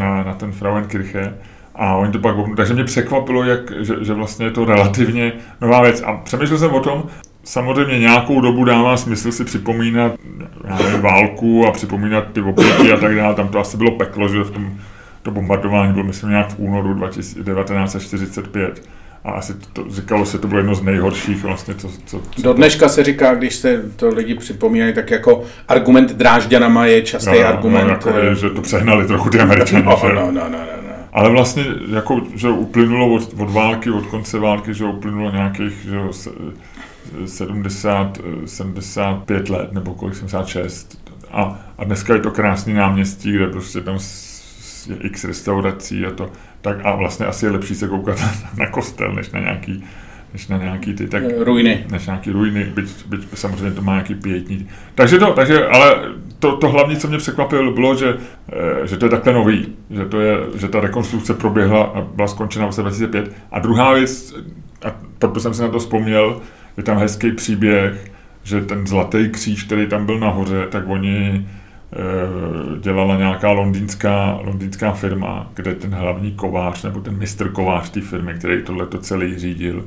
na, na ten Frauenkirche. A oni to pak, takže mě překvapilo, jak, že, že vlastně je to relativně nová věc. A přemýšlel jsem o tom, samozřejmě nějakou dobu dává smysl si připomínat nevím, válku a připomínat ty oběti a tak dále. Tam to asi bylo peklo, že v tom to bombardování bylo, myslím, nějak v únoru 1945 a asi to, říkalo se, to bylo jedno z nejhorších vlastně, co, co, co Do dneška se říká, když se to lidi připomínají, tak jako argument Drážďanama je častý no, no, argument. No, jako je, že to přehnali trochu ty američané. No, no, no, no, no, no. Ale vlastně, jako, že uplynulo od, od války, od konce války, že uplynulo nějakých že, 70, 75 let, nebo kolik, 76. A, a dneska je to krásný náměstí, kde prostě tam je x restaurací a to tak a vlastně asi je lepší se koukat na kostel, než na nějaký než na nějaký ty tak, ruiny. Než nějaký ruiny, byť, byť samozřejmě to má nějaký pětní. Takže to, takže, ale to, to hlavní, co mě překvapilo, bylo, že, eh, že to je takhle nový, že, to je, že ta rekonstrukce proběhla a byla skončena v roce 2005. A druhá věc, a proto jsem si na to vzpomněl, je tam hezký příběh, že ten zlatý kříž, který tam byl nahoře, tak oni dělala nějaká londýnská, londýnská firma, kde ten hlavní kovář nebo ten mistr kovář té firmy, který tohle to celý řídil,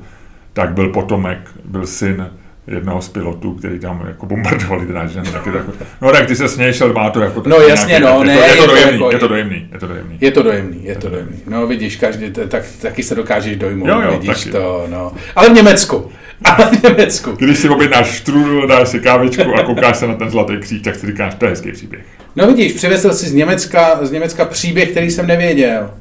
tak byl potomek, byl syn jednoho z pilotů, který tam jako bombardovali dráž, no, taky tak, no tak ty se směješ, ale má to jako No jasně, no, je, ne, to, je, to je to dojemný, jako- je to dojemný, je to dojemný. Je to dojemný, je to dojemný. No vidíš, každý, tak, taky se dokážeš dojmout, Jo, jo, vidíš taky. to, no. Ale v Německu, ale v Německu. Když si objednáš štrudl, dáš si kávičku a koukáš se na ten zlatý kříž, tak si říkáš, to je hezký příběh. No vidíš, přivezl si z Německa, z Německa příběh, který jsem nevěděl.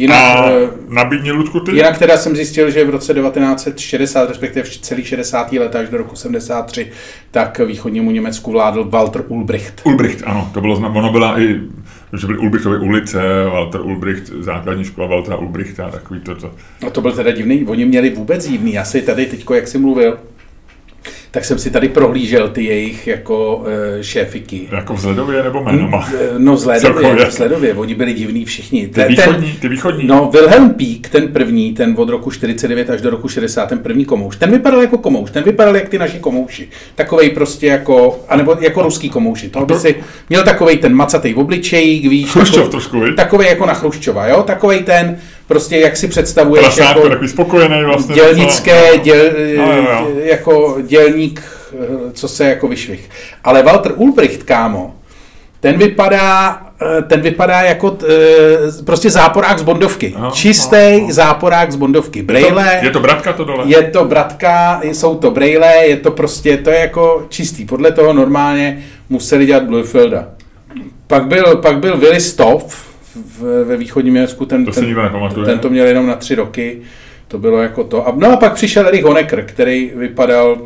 Jinak, A eh, nabídni Ludku ty? Jinak teda jsem zjistil, že v roce 1960, respektive v celých 60. let až do roku 73, tak východnímu Německu vládl Walter Ulbricht. Ulbricht, ano, to bylo znám, ono byla i, že byly Ulbrichtovy ulice, Walter Ulbricht, základní škola Waltera Ulbrichta, takový to, to. A to byl teda divný, oni měli vůbec divný. Já si tady teďko, jak jsi mluvil, tak jsem si tady prohlížel ty jejich jako e, šéfiky. Jako vzhledově nebo jménama? Eh, No vzhledově, vzhledově, oni byli divní všichni. Ty východní, ty východní. No, Wilhelm Pík, ten první, ten od roku 49 až do roku 60, ten první komouš, ten vypadal jako komouš, ten vypadal jak ty naši komouši. Takovej prostě jako, anebo jako ruský komouši. To by si měl takovej ten macatej v obličeji, víš. Chruščov trošku? Takovej jako na Chruščova, jo? Takovej ten, prostě jak si představuješ Prasátko, jako takový spokojený vlastně. dělnické, docela. děl, No, jo, jo. jako dělník, eh, co se jako vyšvih. Ale Walter Ulbricht, kámo, ten vypadá, eh, ten vypadá jako eh, prostě záporák z Bondovky. Aha, Čistý aha. záporák z Bondovky. Je to, je to bratka to dole? je to bratka, jsou to brejle, je to prostě, to je jako čistý. Podle toho normálně museli dělat Bluefielda. Pak byl, pak byl Willy Stoff v, ve východním Německu, ten, To nepamatuje. ten to měl jenom na tři roky. To bylo jako to. A, no a pak přišel Erich Honecker, který vypadal,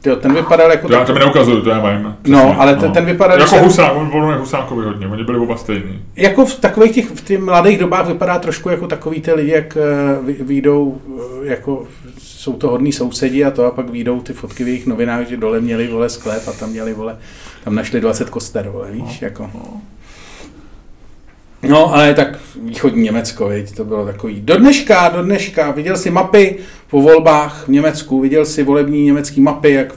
tyjo, ten vypadal jako... To já to mi neukazuju, to já vím. No, ale ten- ten vypadal, Jako Husák, on byl Husákovi hodně, oni byli oba stejní. Jako v takových těch, v těch mladých dobách vypadá trošku jako takový ty lidi, jak eh, vy- vyjdou, eh, jako jsou to hodní sousedí a to a pak vyjdou ty fotky v jejich novinách, že dole měli vole sklep a tam měli vole, tam našli 20 koster, vole, víš, jako. No, ale tak východní Německo, viď, to bylo takový. Do dneška, do dneška, viděl si mapy po volbách v Německu, viděl si volební německý mapy, jak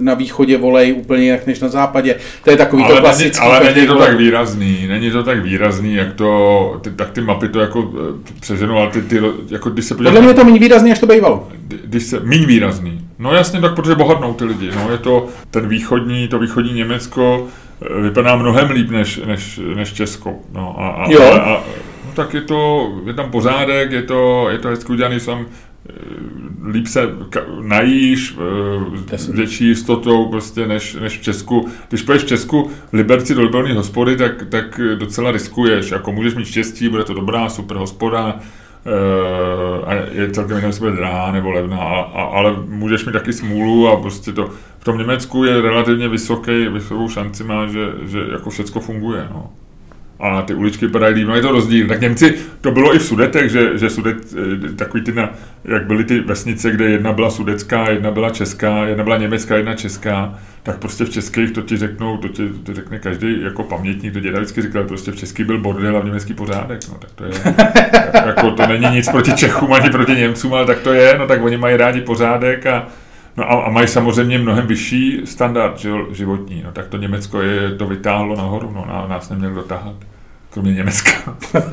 na východě volej úplně jinak než na západě. To je takový to Ale, není, klasický. ale není to tak výrazný, není to tak výrazný, jak to, ty, tak ty mapy to jako eh, přeženou, ale ty, ty, jako když se podíváš, Podle mě je to méně výrazný, než to bývalo. když se, míň výrazný. No jasně, tak protože bohatnou ty lidi, no je to ten východní, to východní Německo eh, vypadá mnohem líp než, než, než Česko, no a, a, Jo. a, a no, tak je to, je tam pořádek, je to, je to hezky udělaný, jsem líp se najíš, eh, s větší jistotou prostě než, než v Česku. Když půjdeš v Česku v Liberci do liberální hospody, tak, tak docela riskuješ. Jako můžeš mít štěstí, bude to dobrá, super hospoda, eh, a je celkem jestli bude drahá nebo levná, a, a, ale můžeš mít taky smůlu a prostě to v tom Německu je relativně vysoký, vysokou šanci má, že, že jako všecko funguje. No. A ty uličky vypadají líp, no je to rozdíl. Tak Němci, to bylo i v Sudetech, že, že Sudet, eh, takový ty, na, jak byly ty vesnice, kde jedna byla sudecká, jedna byla česká, jedna byla německá, jedna česká, tak prostě v českých to ti řeknou, to ti to řekne každý jako pamětník, to děda vždycky říkal, prostě v český byl bordel a v německý pořádek, no tak to je, jako to není nic proti Čechům ani proti Němcům, ale tak to je, no tak oni mají rádi pořádek a No a, a mají samozřejmě mnohem vyšší standard životní, no tak to Německo je, to vytáhlo nahoru, no a nás neměl dotáhat, kromě Německa.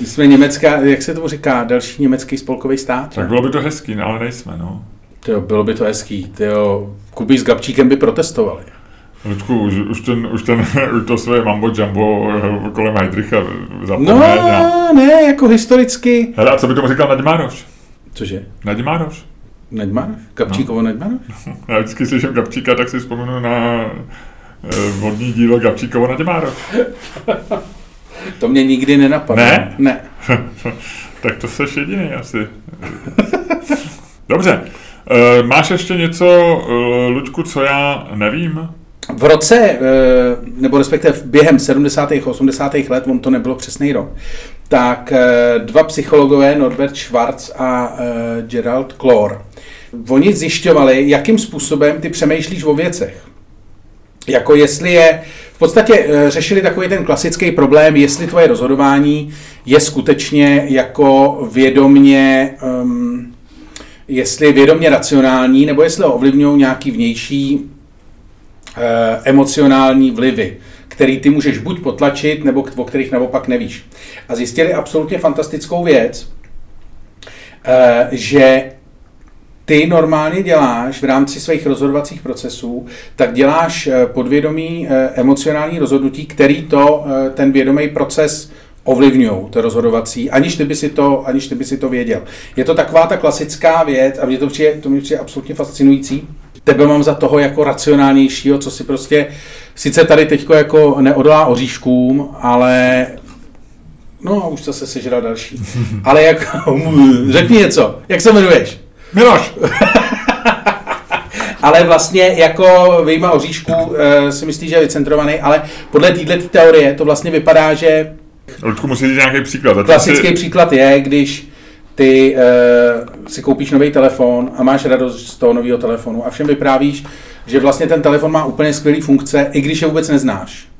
My jsme německá, jak se tomu říká, další německý spolkový stát. tak bylo by to hezký, no, ale nejsme, no. Tyjo, bylo by to hezký. Tyjo, Kuby s Gabčíkem by protestovali. Ludku, už, už, ten, už, ten, už to své mambo jumbo eh, kolem Heidricha No, zapomeň. a- ne, jako historicky. Hele, a co by tomu říkal Naďmároš? Cože? Naďmároš? Neďmaroš? Gabčíkovo no. Neďmaroš? Já vždycky slyším Gabčíka, tak si vzpomenu na eh, vodní dílo Gabčíkovo Naďmároš. To mě nikdy nenapadlo. Ne? Ne. tak to seš jediný asi. Dobře. Eh, Máš ještě něco, eh, Luďku, co já nevím? V roce, eh, nebo respektive během 70. a 80. let, on to nebylo přesný rok, tak eh, dva psychologové, Norbert Schwarz a eh, Gerald Klor, oni zjišťovali, jakým způsobem ty přemýšlíš o věcech. Jako jestli je, v podstatě eh, řešili takový ten klasický problém, jestli tvoje rozhodování je skutečně jako vědomně, um, jestli je vědomně racionální, nebo jestli ho ovlivňují nějaký vnější eh, emocionální vlivy, který ty můžeš buď potlačit, nebo o kterých naopak nevíš. A zjistili absolutně fantastickou věc, eh, že ty normálně děláš v rámci svých rozhodovacích procesů, tak děláš eh, podvědomý eh, emocionální rozhodnutí, který to, ten vědomý proces ovlivňují, to rozhodovací, aniž ty, by si to, aniž ty by si to věděl. Je to taková ta klasická věc a mě to přijde, to mě přijde absolutně fascinující. Tebe mám za toho jako racionálnějšího, co si prostě, sice tady teďko jako neodolá oříškům, ale No, už se sežral další. Ale jak, řekni něco, jak se jmenuješ? Miloš! ale vlastně jako vyjma oříšku e, si myslí, že je vycentrovaný, ale podle této teorie to vlastně vypadá, že... Ludku, musíš říct nějaký příklad. Klasický si... příklad je, když ty e, si koupíš nový telefon a máš radost z toho nového telefonu a všem vyprávíš, že vlastně ten telefon má úplně skvělé funkce, i když je vůbec neznáš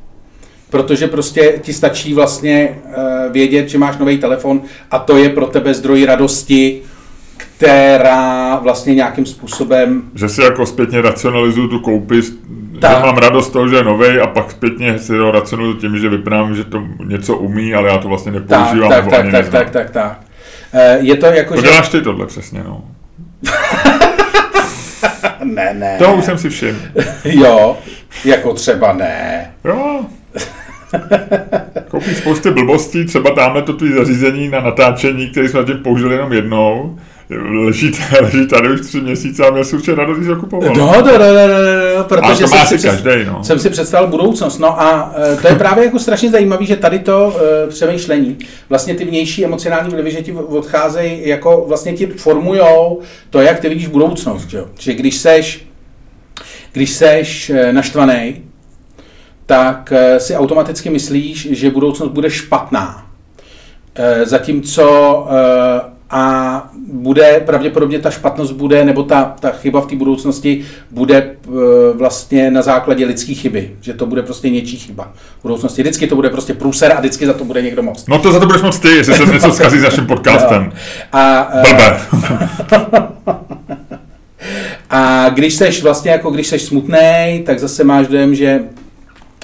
protože prostě ti stačí vlastně uh, vědět, že máš nový telefon a to je pro tebe zdroj radosti, která vlastně nějakým způsobem... Že si jako zpětně racionalizuju tu koupi, tak. že mám radost toho, že je nový a pak zpětně si ho racionalizuju tím, že vypadám, že to něco umí, ale já to vlastně nepoužívám. Tak, tak, tak, tak, tak, tak, tak. Uh, je to jako, že... děláš ty tohle přesně, no. ne, ne. To už jsem si všiml. jo, jako třeba ne. Jo. Koupíš spousty blbostí, třeba dáme to tvý zařízení na natáčení, který jsme tím použili jenom jednou. Leží, leží tady už tři měsíce a měl si určitě radost, když ho kupoval. No, no, no, no, no, no protože a to má jsem, si každý, no. jsem si představil budoucnost. No a e, to je právě jako strašně zajímavé, že tady to e, přemýšlení, vlastně ty vnější emocionální vlivy, že ti odcházejí, jako vlastně ti formujou to, jak ty vidíš budoucnost. Že, že když seš, když seš e, naštvaný, tak eh, si automaticky myslíš, že budoucnost bude špatná. Eh, zatímco eh, a bude, pravděpodobně ta špatnost bude, nebo ta, ta chyba v té budoucnosti bude vlastně na základě lidské chyby, že to bude prostě něčí chyba. V budoucnosti vždycky to bude prostě průser a vždycky za to bude někdo moc. No to za to budeš moc ty, jestli se něco zkazí s naším podcastem. A, Blbe. a když seš vlastně jako když seš smutný, tak zase máš dojem, že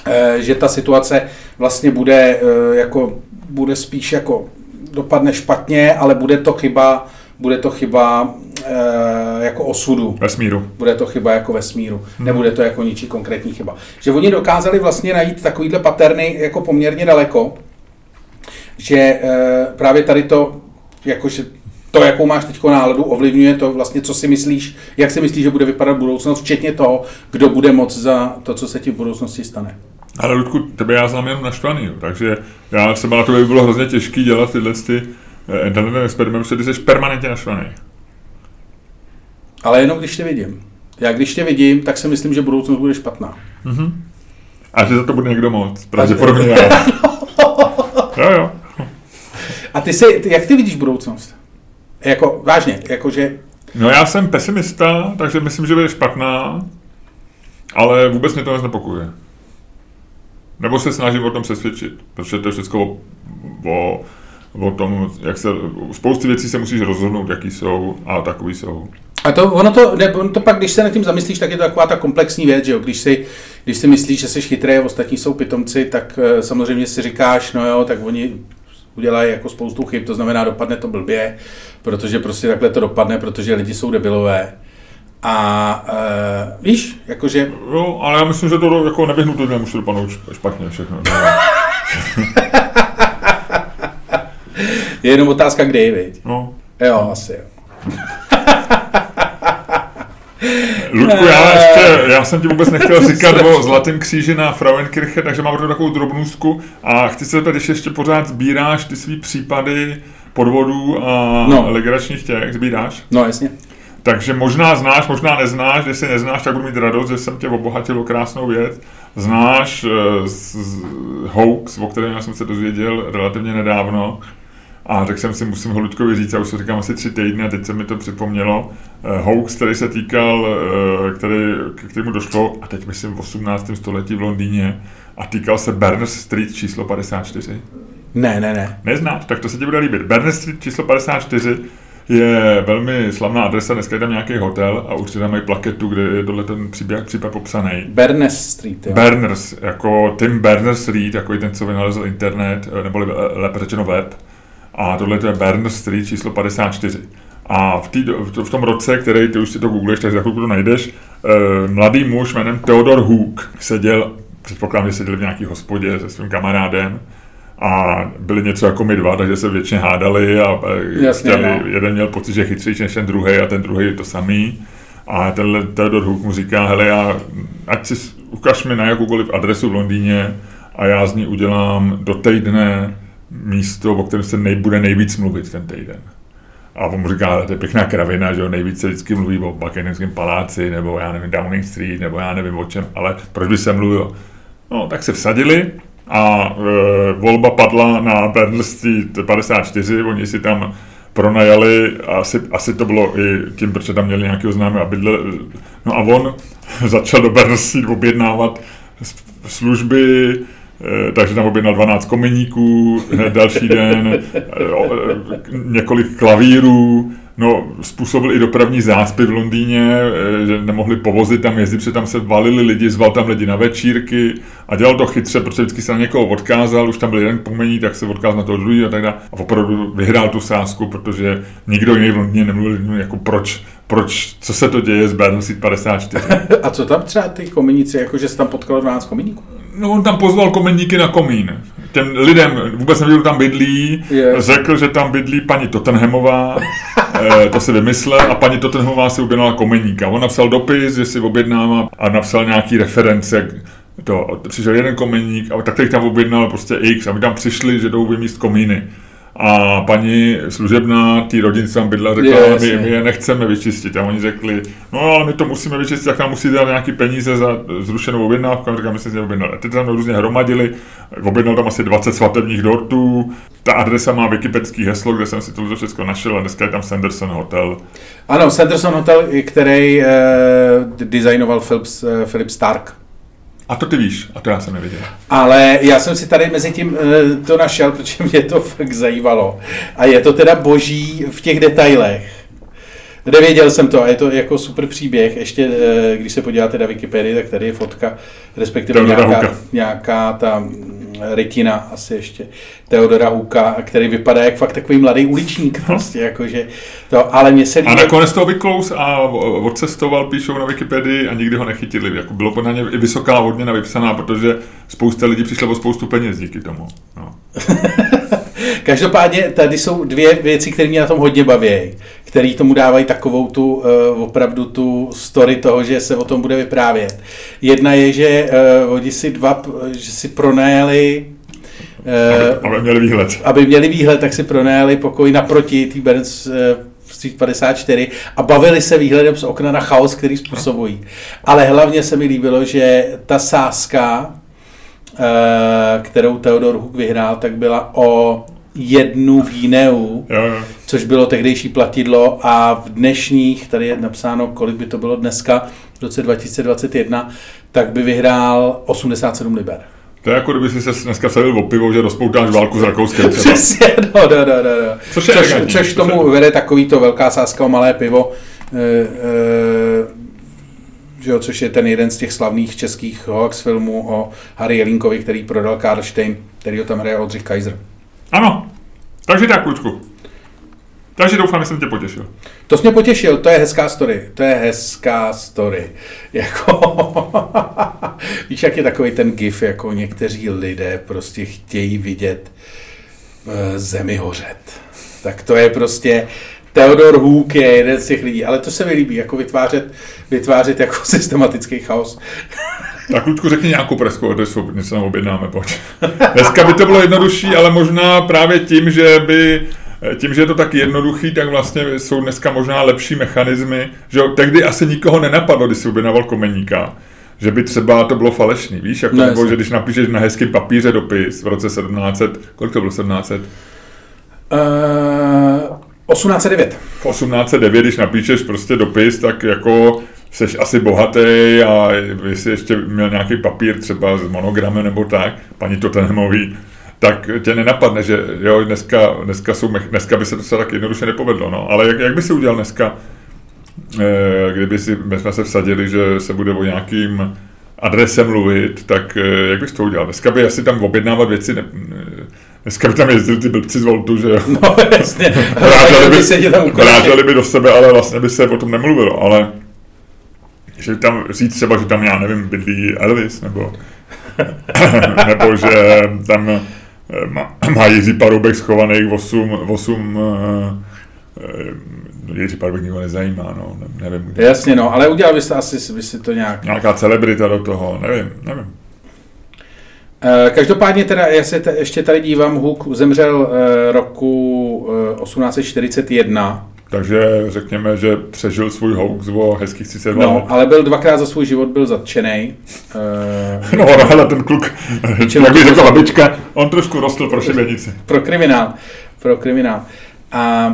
Eh, že ta situace vlastně bude eh, jako bude spíš jako dopadne špatně, ale bude to chyba, bude to chyba e, jako osudu. Vesmíru. Bude to chyba jako vesmíru. Hmm. Nebude to jako ničí konkrétní chyba. Že oni dokázali vlastně najít takovýhle paterny jako poměrně daleko, že e, právě tady to, jakože to, jakou máš teď náladu, ovlivňuje to vlastně, co si myslíš, jak si myslíš, že bude vypadat budoucnost, včetně toho, kdo bude moc za to, co se ti v budoucnosti stane. Ale Ludku, tebe já znám jenom naštvaný, jo. takže já třeba na to by bylo hrozně těžké dělat tyhle ty eh, internetové experimenty, protože ty jsi permanentně naštvaný. Ale jenom když tě vidím. Já když tě vidím, tak si myslím, že budoucnost bude špatná. Mm-hmm. A že za to bude někdo moc. Pravděpodobně já. jo, jo. A ty si, jak ty vidíš budoucnost? Jako, vážně, jakože... No já jsem pesimista, takže myslím, že bude špatná, ale vůbec mě to neznepokuje. Nebo se snažím o tom přesvědčit, protože to je všechno o, o, tom, jak se, spousty věcí se musíš rozhodnout, jaký jsou a takový jsou. A to, ono to, ne, ono to pak, když se nad tím zamyslíš, tak je to taková ta komplexní věc, že jo? Když si, když si myslíš, že jsi chytrý a ostatní jsou pitomci, tak uh, samozřejmě si říkáš, no jo, tak oni udělají jako spoustu chyb, to znamená, dopadne to blbě, protože prostě takhle to dopadne, protože lidi jsou debilové. A uh, víš, jakože... Jo, ale já myslím, že to jako nevyhnutelně nemůže dopadnout špatně všechno. je jenom otázka, kdy, viď? No. Jo, asi jo. Ludku, já, ještě, já jsem ti vůbec nechtěl říkat o Zlatém kříži na Frauenkirche, takže mám takovou drobnůstku a chci se zeptat, když ještě pořád sbíráš ty svý případy podvodů a no. legračních těch, sbíráš? No, jasně. Takže možná znáš, možná neznáš, jestli neznáš, tak budu mít radost, že jsem tě obohatil o krásnou věc. Znáš uh, z, z, hoax, o kterém jsem se dozvěděl relativně nedávno, a řekl jsem si, musím ho Ludkovi říct, já už to říkám asi tři týdny a teď se mi to připomnělo. Uh, hoax, který se týkal, uh, který, k kterému došlo, a teď myslím v 18. století v Londýně, a týkal se Berners Street číslo 54. Ne, ne, ne. Neznáš, tak to se ti bude líbit. Berners Street číslo 54 je velmi slavná adresa, dneska je tam nějaký hotel a určitě tam mají plaketu, kde je tohle ten příběh, případ popsaný. Berners Street, jo. Berners, jako Tim Berners Street, jako ten, co vynalezl internet, nebo lépe řečeno web. A tohle je Berners Street číslo 54. A v, tý, v tom roce, který ty už si to googleš, tak za chvilku to najdeš, eh, mladý muž jménem Theodor Hook seděl, předpokládám, že seděl v nějaký hospodě se svým kamarádem a byli něco jako my dva, takže se většině hádali a eh, Jasně, chtěli, no. jeden měl pocit, že je chytřejší než ten druhý a ten druhý to samý. A tenhle Theodor Hook mu říká, hele, já, ať si ukaž mi na jakoukoliv adresu v Londýně a já z ní udělám do týdne místo, o kterém se nej, bude nejvíc mluvit ten týden. A on mu říká, to je pěkná kravina, že jo, nejvíc se vždycky mluví o Buckinghamském paláci, nebo já nevím, Downing Street, nebo já nevím o čem, ale proč by se mluvilo? No, tak se vsadili a e, volba padla na Street 54, oni si tam pronajali, asi, asi to bylo i tím, protože tam měli nějakého známého bydle, no a on začal do Street objednávat služby, eh, takže tam objednal 12 kominíků, hned další den, eh, několik klavírů, no, způsobil i dopravní záspy v Londýně, eh, že nemohli povozit tam jezdit, protože tam se valili lidi, zval tam lidi na večírky a dělal to chytře, protože vždycky se na někoho odkázal, už tam byl jeden pomení, tak se odkázal na toho druhého a tak dále. A opravdu vyhrál tu sázku, protože nikdo jiný v Londýně nemluvil, jako proč, proč, co se to děje s Street 54. A co tam třeba ty kominíci, jako že jsi tam potkal 12 kominíků? No, on tam pozval komeníky na komín. Těm lidem vůbec nevěděl, kdo tam bydlí, Yes. řekl, že tam bydlí paní Tottenhamová, eh, to si vymyslel a paní Tottenhamová si objednala komeníka. On napsal dopis, že si objednává a napsal nějaký reference, to, přišel jeden komeník a tak těch tam objednal prostě X a my tam přišli, že jdou vymíst komíny. A paní služebná, tý rodince tam bydla, řekla, Je, my, my je nechceme vyčistit. A oni řekli, no ale my to musíme vyčistit, tak nám musí dát nějaký peníze za zrušenou objednávku. A říkám, my jsme si objednali. A teď tam různě hromadili, objednal tam asi 20 svatebních dortů. Ta adresa má wikipedský heslo, kde jsem si to všechno našel a dneska je tam Sanderson Hotel. Ano, Sanderson Hotel, který eh, designoval Philip, eh, Philip Stark. A to ty víš, a to já jsem nevěděl. Ale já jsem si tady mezi tím eh, to našel, protože mě to fakt zajímalo. A je to teda boží v těch detailech. Nevěděl jsem to a je to jako super příběh. Ještě, eh, když se podíváte na Wikipedii, tak tady je fotka, respektive nějaká, nějaká ta mm, rytina asi ještě Teodora Huka, který vypadá jak fakt takový mladý uličník prostě, jakože to, ale mně se A líbí, nakonec to vyklous a odcestoval, píšou na Wikipedii a nikdy ho nechytili. Jako bylo pod na ně i vysoká odměna vypsaná, protože spousta lidí přišlo o spoustu peněz díky tomu. No. Každopádně tady jsou dvě věci, které mě na tom hodně baví, které tomu dávají takovou tu uh, opravdu tu story toho, že se o tom bude vyprávět. Jedna je, že uh, oni si dva, že si pronajali uh, Aby měli výhled. aby měli výhled, tak si pronajali pokoj naproti té Burns eh, Street 54 a bavili se výhledem z okna na chaos, který způsobují. Ale hlavně se mi líbilo, že ta sázka, eh, kterou Theodor Hook vyhrál, tak byla o jednu Jo, jo. což bylo tehdejší platidlo a v dnešních, tady je napsáno, kolik by to bylo dneska, v roce 2021, tak by vyhrál 87 liber. To je jako kdyby si se dneska sadil o pivo, že rozpoutáš válku s Rakouskem. Přesně, no, no, no, no. no. Což je což, elegantní, což což tomu je- vede takový to velká sázka o malé pivo, e, e, že jo, což je ten jeden z těch slavných českých hoax filmů o Harry Jelinkovi, který prodal Karlštejn, který ho tam hraje Oldřich Kaiser. Ano, takže tak, klučku. Takže doufám, že jsem tě potěšil. To jsi mě potěšil, to je hezká story, to je hezká story. Jako, víš, jak je takový ten gif, jako někteří lidé prostě chtějí vidět eh, zemi hořet. Tak to je prostě, Theodor Hook je jeden z těch lidí, ale to se mi líbí, jako vytvářet, vytvářet jako systematický chaos. Tak, klučku, řekni nějakou preskou adresu, něco nám objednáme, pojď. Dneska by to bylo jednodušší, ale možná právě tím, že by tím, že je to tak jednoduchý, tak vlastně jsou dneska možná lepší mechanismy, že tehdy asi nikoho nenapadlo, když si objednával komeníka, že by třeba to bylo falešný, víš, jako, No, nebo že když napíšeš na hezkým papíře dopis v roce 1700, kolik to bylo 1700? Uh, 1809. v 1809, když napíšeš prostě dopis, tak jako seš asi bohatý a jestli ještě měl nějaký papír třeba s monogramem nebo tak, paní Tottenhamový, tak tě nenapadne, že jo, dneska, dneska, jsou, dneska by se to tak jednoduše nepovedlo, no. Ale jak, jak by si udělal dneska, eh, kdyby si, my jsme se vsadili, že se bude o nějakým adrese mluvit, tak eh, jak bys to udělal? Dneska by asi tam objednávat věci ne, Dneska by tam jezdili ty blbci z Voltu, že jo. No, jasně. Vráželi by, vráželi by do sebe, ale vlastně by se o tom nemluvilo, ale že tam říct třeba, že tam, já nevím, bydlí Elvis, nebo, nebo že tam eh, má, má Jiří Paroubek schovaných 8, 8 Jiří Paroubek nikdo nezajímá, no, ne- nevím. kde. Jasně, no, ale udělal byste asi by si to nějak. Nějaká celebrita do toho, nevím, nevím. Eh, Každopádně teda, já se te, ještě tady dívám, Huk zemřel eh, roku eh, 1841, Takže řekněme, že přežil svůj hoax o hezkých 32 no, let. ale byl dvakrát za svůj život byl zatčený. Eh, No, ale ten kluk, jak by řekla babička, on trošku rostl pro šibenici. pro kriminál. Pro kriminál. A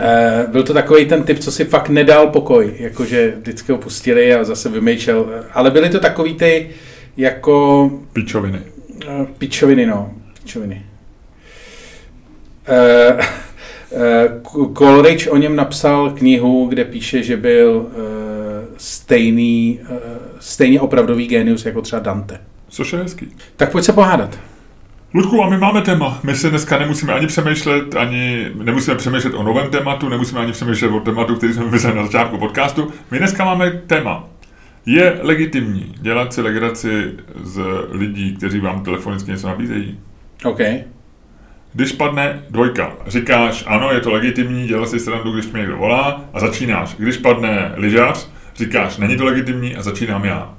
e, byl to takový ten typ, co si fakt nedal pokoj, jakože vždycky ho pustili a zase vymýšlel. Ale byly to takový ty jako Pičoviny. e, pičoviny, no. Pičoviny. E, e, K- Coleridge o něm napsal knihu, kde píše, že byl stejný, stejně opravdový genius jako třeba Dante. Což je hezký. Tak pojď se pohádat. Ludku, a my máme téma. My si dneska nemusíme ani přemýšlet, ani nemusíme přemýšlet o novém tématu, nemusíme ani přemýšlet o tématu, který jsme vymysleli na začátku podcastu. My dneska máme téma. Je legitimní dělat si legraci z lidí, kteří vám telefonicky něco nabízejí? OK. Když padne dvojka, říkáš, ano, je to legitimní, dělat si srandu, když mě někdo volá a začínáš. Když padne lyžař, říkáš, není to legitimní a začínám já.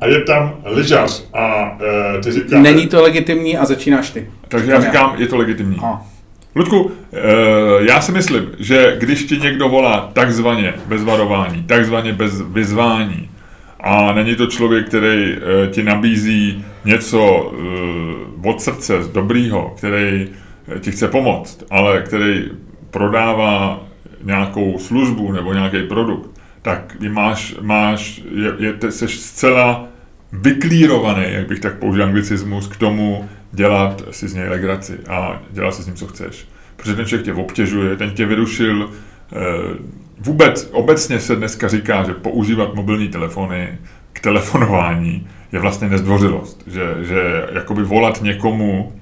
A je tam lyžař a e, ty říkáš... Není to legitimní a začínáš ty. Takže já Říkám já. říkám, je to legitimní. A. Ludku, e, já si myslím, že když ti někdo volá takzvaně bez varování, takzvaně bez vyzvání, a není to člověk, který e, ti nabízí něco e, od srdce, z dobrýho, který ti chce pomoct, ale který prodává nějakou službu nebo nějaký produkt, tak máš, máš je, je, seš zcela vyklírovaný, jak bych tak použil anglicismus, k tomu dělat si z něj legraci a dělat si s ním, co chceš. Protože ten člověk tě obtěžuje, ten tě vyrušil. eh, Vůbec, obecně se dneska říká, že používat mobilní telefony k telefonování je vlastně nezdvořilost. Že, že jakoby volat někomu,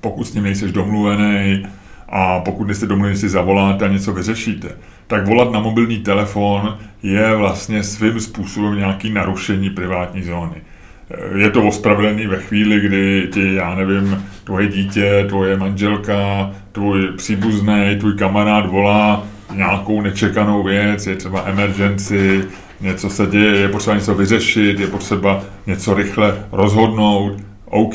pokud s ním nejseš domluvený a pokud nejste domluveni, si zavoláte a něco vyřešíte, tak volat na mobilní telefon je vlastně svým způsobem nějaký narušení privátní zóny. Eh, Je to ospravedlněný ve chvíli, kdy ti, já nevím, tvoje dítě, tvoje manželka, tvůj příbuzný, tvůj kamarád volá nějakou nečekanou věc, je třeba emergency, něco se děje, je potřeba něco vyřešit, je potřeba něco rychle rozhodnout, OK.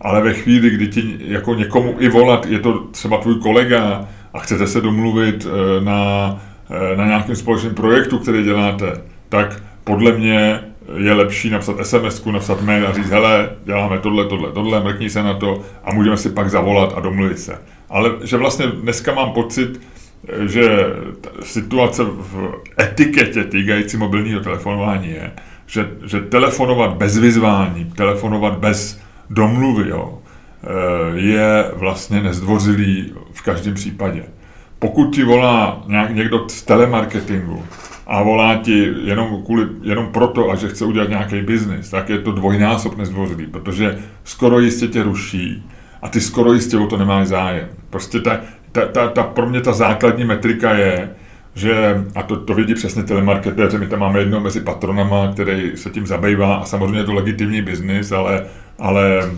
Ale ve chvíli, kdy ti jako někomu i volat, je to třeba tvůj kolega a chcete se domluvit eh, na, eh, na nějakém společném projektu, který děláte, tak podle mě je lepší napsat sms napsat mail a říct, hele, děláme tohle, tohle, tohle, mrkni se na to a můžeme si pak zavolat a domluvit se. Ale že vlastně dneska mám pocit, že situace v etiketě týkající mobilního telefonování je, že, že telefonovat bez vyzvání, telefonovat bez domluvy, jo, eh, je vlastně nezdvořilý v každém případě. Pokud ti volá někdo z telemarketingu a volá ti jenom, kvůli, jenom proto, a že chce udělat nějaký biznis, tak je to dvojnásob nezdvořilý, protože skoro jistě tě ruší a ty skoro jistě o to nemáš zájem. Prostě ta, ta, ta, ta, pro mě ta základní metrika je, že, a to, to vidí přesně telemarketéři, my tam máme jedno mezi patronama, který se tím zabývá a samozřejmě je to legitimní biznis, ale, ale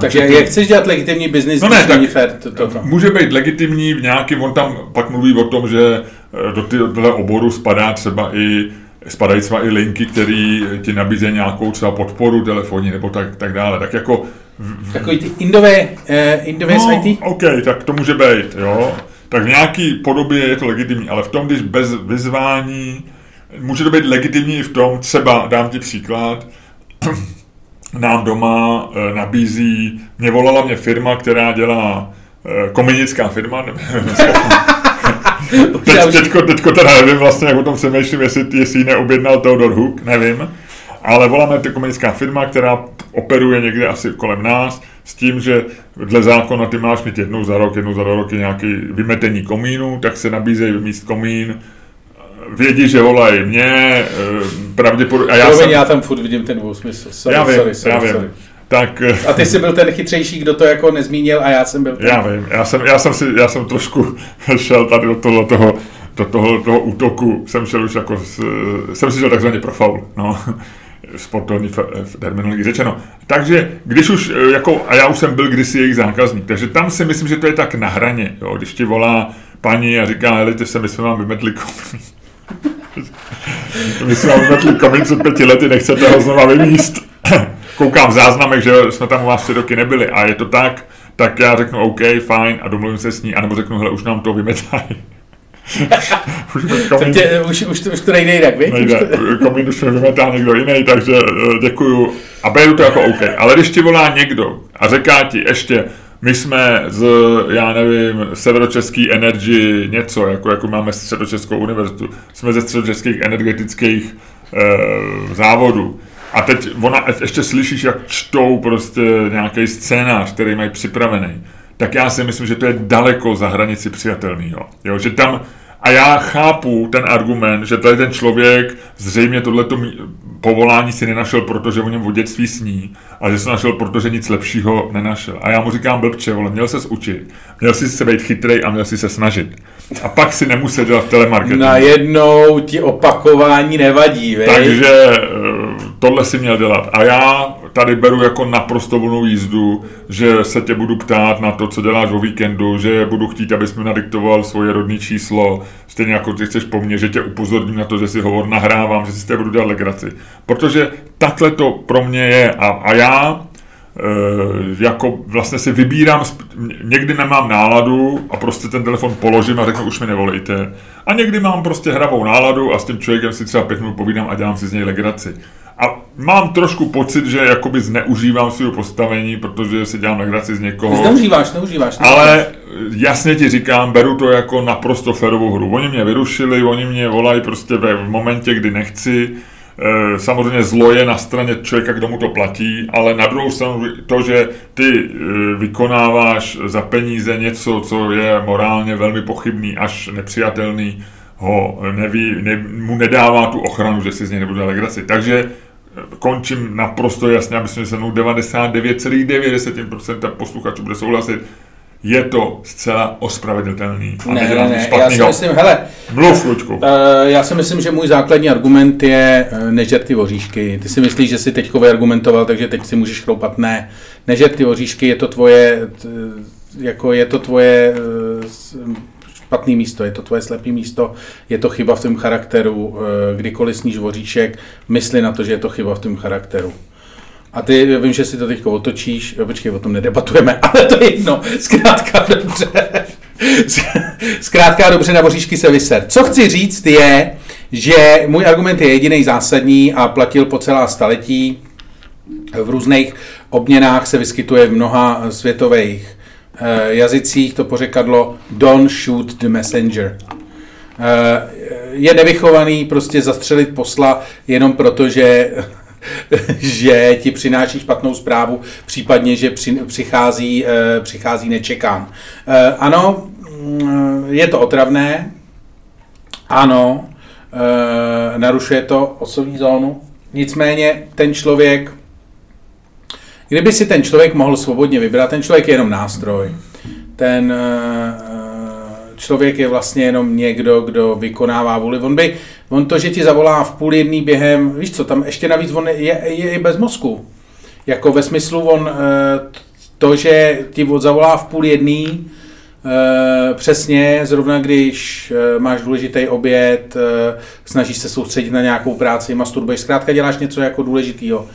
Takže jak chceš dělat legitimní biznis, No ne, tak- to, to, to. Může být legitimní v nějakým, on tam pak mluví o tom, že eh, do tohle oboru spadá třeba i spadají třeba i linky, které ti nabízejí nějakou třeba podporu telefonní nebo tak, tak dále. Tak jako v- Takový ty indové, uh, indové no, IT? OK, tak to může být, jo. Tak v nějaký podobě je to legitimní, ale v tom, když bez vyzvání, může to být legitimní i v tom, třeba, dám ti příklad, nám doma e, nabízí, mě volala mě firma, která dělá e, komenická firma, Teď, teďko, teďko teda nevím vlastně, jak o tom přemýšlím, jestli, jestli ji neobjednal Theodor Hook, nevím. Ale voláme to komunická firma, která operuje někde asi kolem nás, s tím, že dle zákona ty máš mít jednou za rok, jednou za dva roky nějaký vymetení komínu, tak se nabízejí vymíst komín vědí, že volají mě, eh, pravděpodobně... A já, jsem... já tam furt vidím ten dvousmysl. Sorry, já vím, sorry, sorry, já vím. Sorry. Tak, eh, a ty jsi byl ten chytřejší, kdo to jako nezmínil a já jsem byl ten... Já vím, já jsem, já jsem, si, já jsem trošku šel tady do toho, toho do toho, toho útoku, jsem šel už jako, jsem si šel takzvaně pro faul, no sportovní terminologii řečeno. Takže když už, eh, jako, a já už jsem byl kdysi jejich zákazník, takže tam si myslím, že to je tak na hraně, jo, když ti volá paní a říká, helejte se, my jsme vám vymetli komín. My jsme vám vymetli komín před pěti lety, nechcete ho znova vymíst. Koukám v záznamech, že jsme tam u vás tři roky nebyli a je to tak, tak já řeknu OK, fajn a domluvím se s ní, anebo řeknu, hele, už nám to vymetají komín, tě, už, už, už to nejde jinak, víš? Nejde, komín už mi vymetá někdo jiný, takže eh, děkuju. A beru to jako OK. Ale když ti volá někdo a říká ti ještě, my jsme z, já nevím, Severočeský Energy něco, jako, jako máme Středočeskou univerzitu, jsme ze středočeských energetických e, závodů. A teď ona, ještě slyšíš, jak čtou prostě nějaký scénář, který mají připravený tak já si myslím, že to je daleko za hranici přijatelného. Jo, že tam, a já chápu ten argument, že tady ten člověk zřejmě tohleto povolání si nenašel, protože o něm v dětství sní, a že se našel, protože nic lepšího nenašel. A já mu říkám, blbče, ale měl se učit, měl si se být chytrý a měl si se snažit. A pak si nemusel dělat telemarketing. Najednou ti opakování nevadí, vej? Takže eh, tohle si měl dělat. A já tady beru jako naprosto volnou jízdu, že se tě budu ptát na to, co děláš o víkendu, že budu chtít, abys mi nadiktoval svoje rodné číslo, stejně jako ty chceš po mně, že tě upozorním na to, že si hovor nahrávám, že si té budu dělat legraci. Protože takhle to pro mě je a, a já e, jako vlastně si vybírám, někdy nemám náladu a prostě ten telefon položím a řeknu, už mi nevolejte. A někdy mám prostě hravou náladu a s tím člověkem si třeba pět minut povídám a dělám si z něj legraci. A mám trošku pocit, že jakoby zneužívám svého postavení, protože si dělám legraci z někoho. Zneužíváš, neužíváš. Ale jasně ti říkám, beru to jako naprosto férovou hru. Oni mě vyrušili, oni mě volají prostě ve momentě, kdy nechci. E, samozřejmě zlo je na straně člověka, kdo mu to platí, ale na druhou stranu to, že ty e, vykonáváš za peníze něco, co je morálně velmi pochybný až nepřijatelný, ho neví, ne, mu nedává tu ochranu, že si z něj nebude legraci. Takže končím naprosto jasně a myslím, že se mnou 99,9% posluchačů bude souhlasit, je to zcela ospravedlitelný. A ne, ne, ne, já si myslím, hele, Mluv, Luďku. Uh, já si myslím, že můj základní argument je uh, nežer ty oříšky. Ty si myslíš, že jsi teď argumentoval, takže teď si můžeš chloupat. Ne, nežer ty oříšky, je to tvoje, t, jako je to tvoje uh, špatný místo, je to tvoje slepý místo, je to chyba v tom charakteru, eh, kdykoliv sníš voříšek, mysli na to, že je to chyba v tom charakteru. A ty, vím, že si to teď otočíš, jo, počkej, o tom nedebatujeme, ale to je jedno, zkrátka dobře. Zkrátka dobře, na voříšky se vyser. Co chci říct je, že můj argument je jediný zásadní a platil po celá staletí. V různých obměnách se vyskytuje v mnoha světových Eh, jazycích to pořekadlo don't shoot the messenger. Eh, je nevychovaný prostě zastřelit posla jenom proto, že že ti přináší špatnou zprávu, případně, že přichází, eh, přichází nečekán. Ano, mm, je to otravné, ano, narušuje to osovní zónu, nicméně ten člověk Kdyby si ten člověk mohl svobodně vybrat, ten člověk je jenom nástroj. Ten eh, člověk je vlastně jenom někdo, kdo vykonává vůli. On, by, on to, že ti zavolá v půl jedný během, víš co, tam ještě navíc on je, je i bez mozku. Jako ve smyslu on, eh, to, že ti zavolá v půl jedný, Eh, přesně, zrovna když máš důležitý oběd, snažíš se soustředit na nějakou práci, masturbuješ, zkrátka děláš něco jako důležitýho.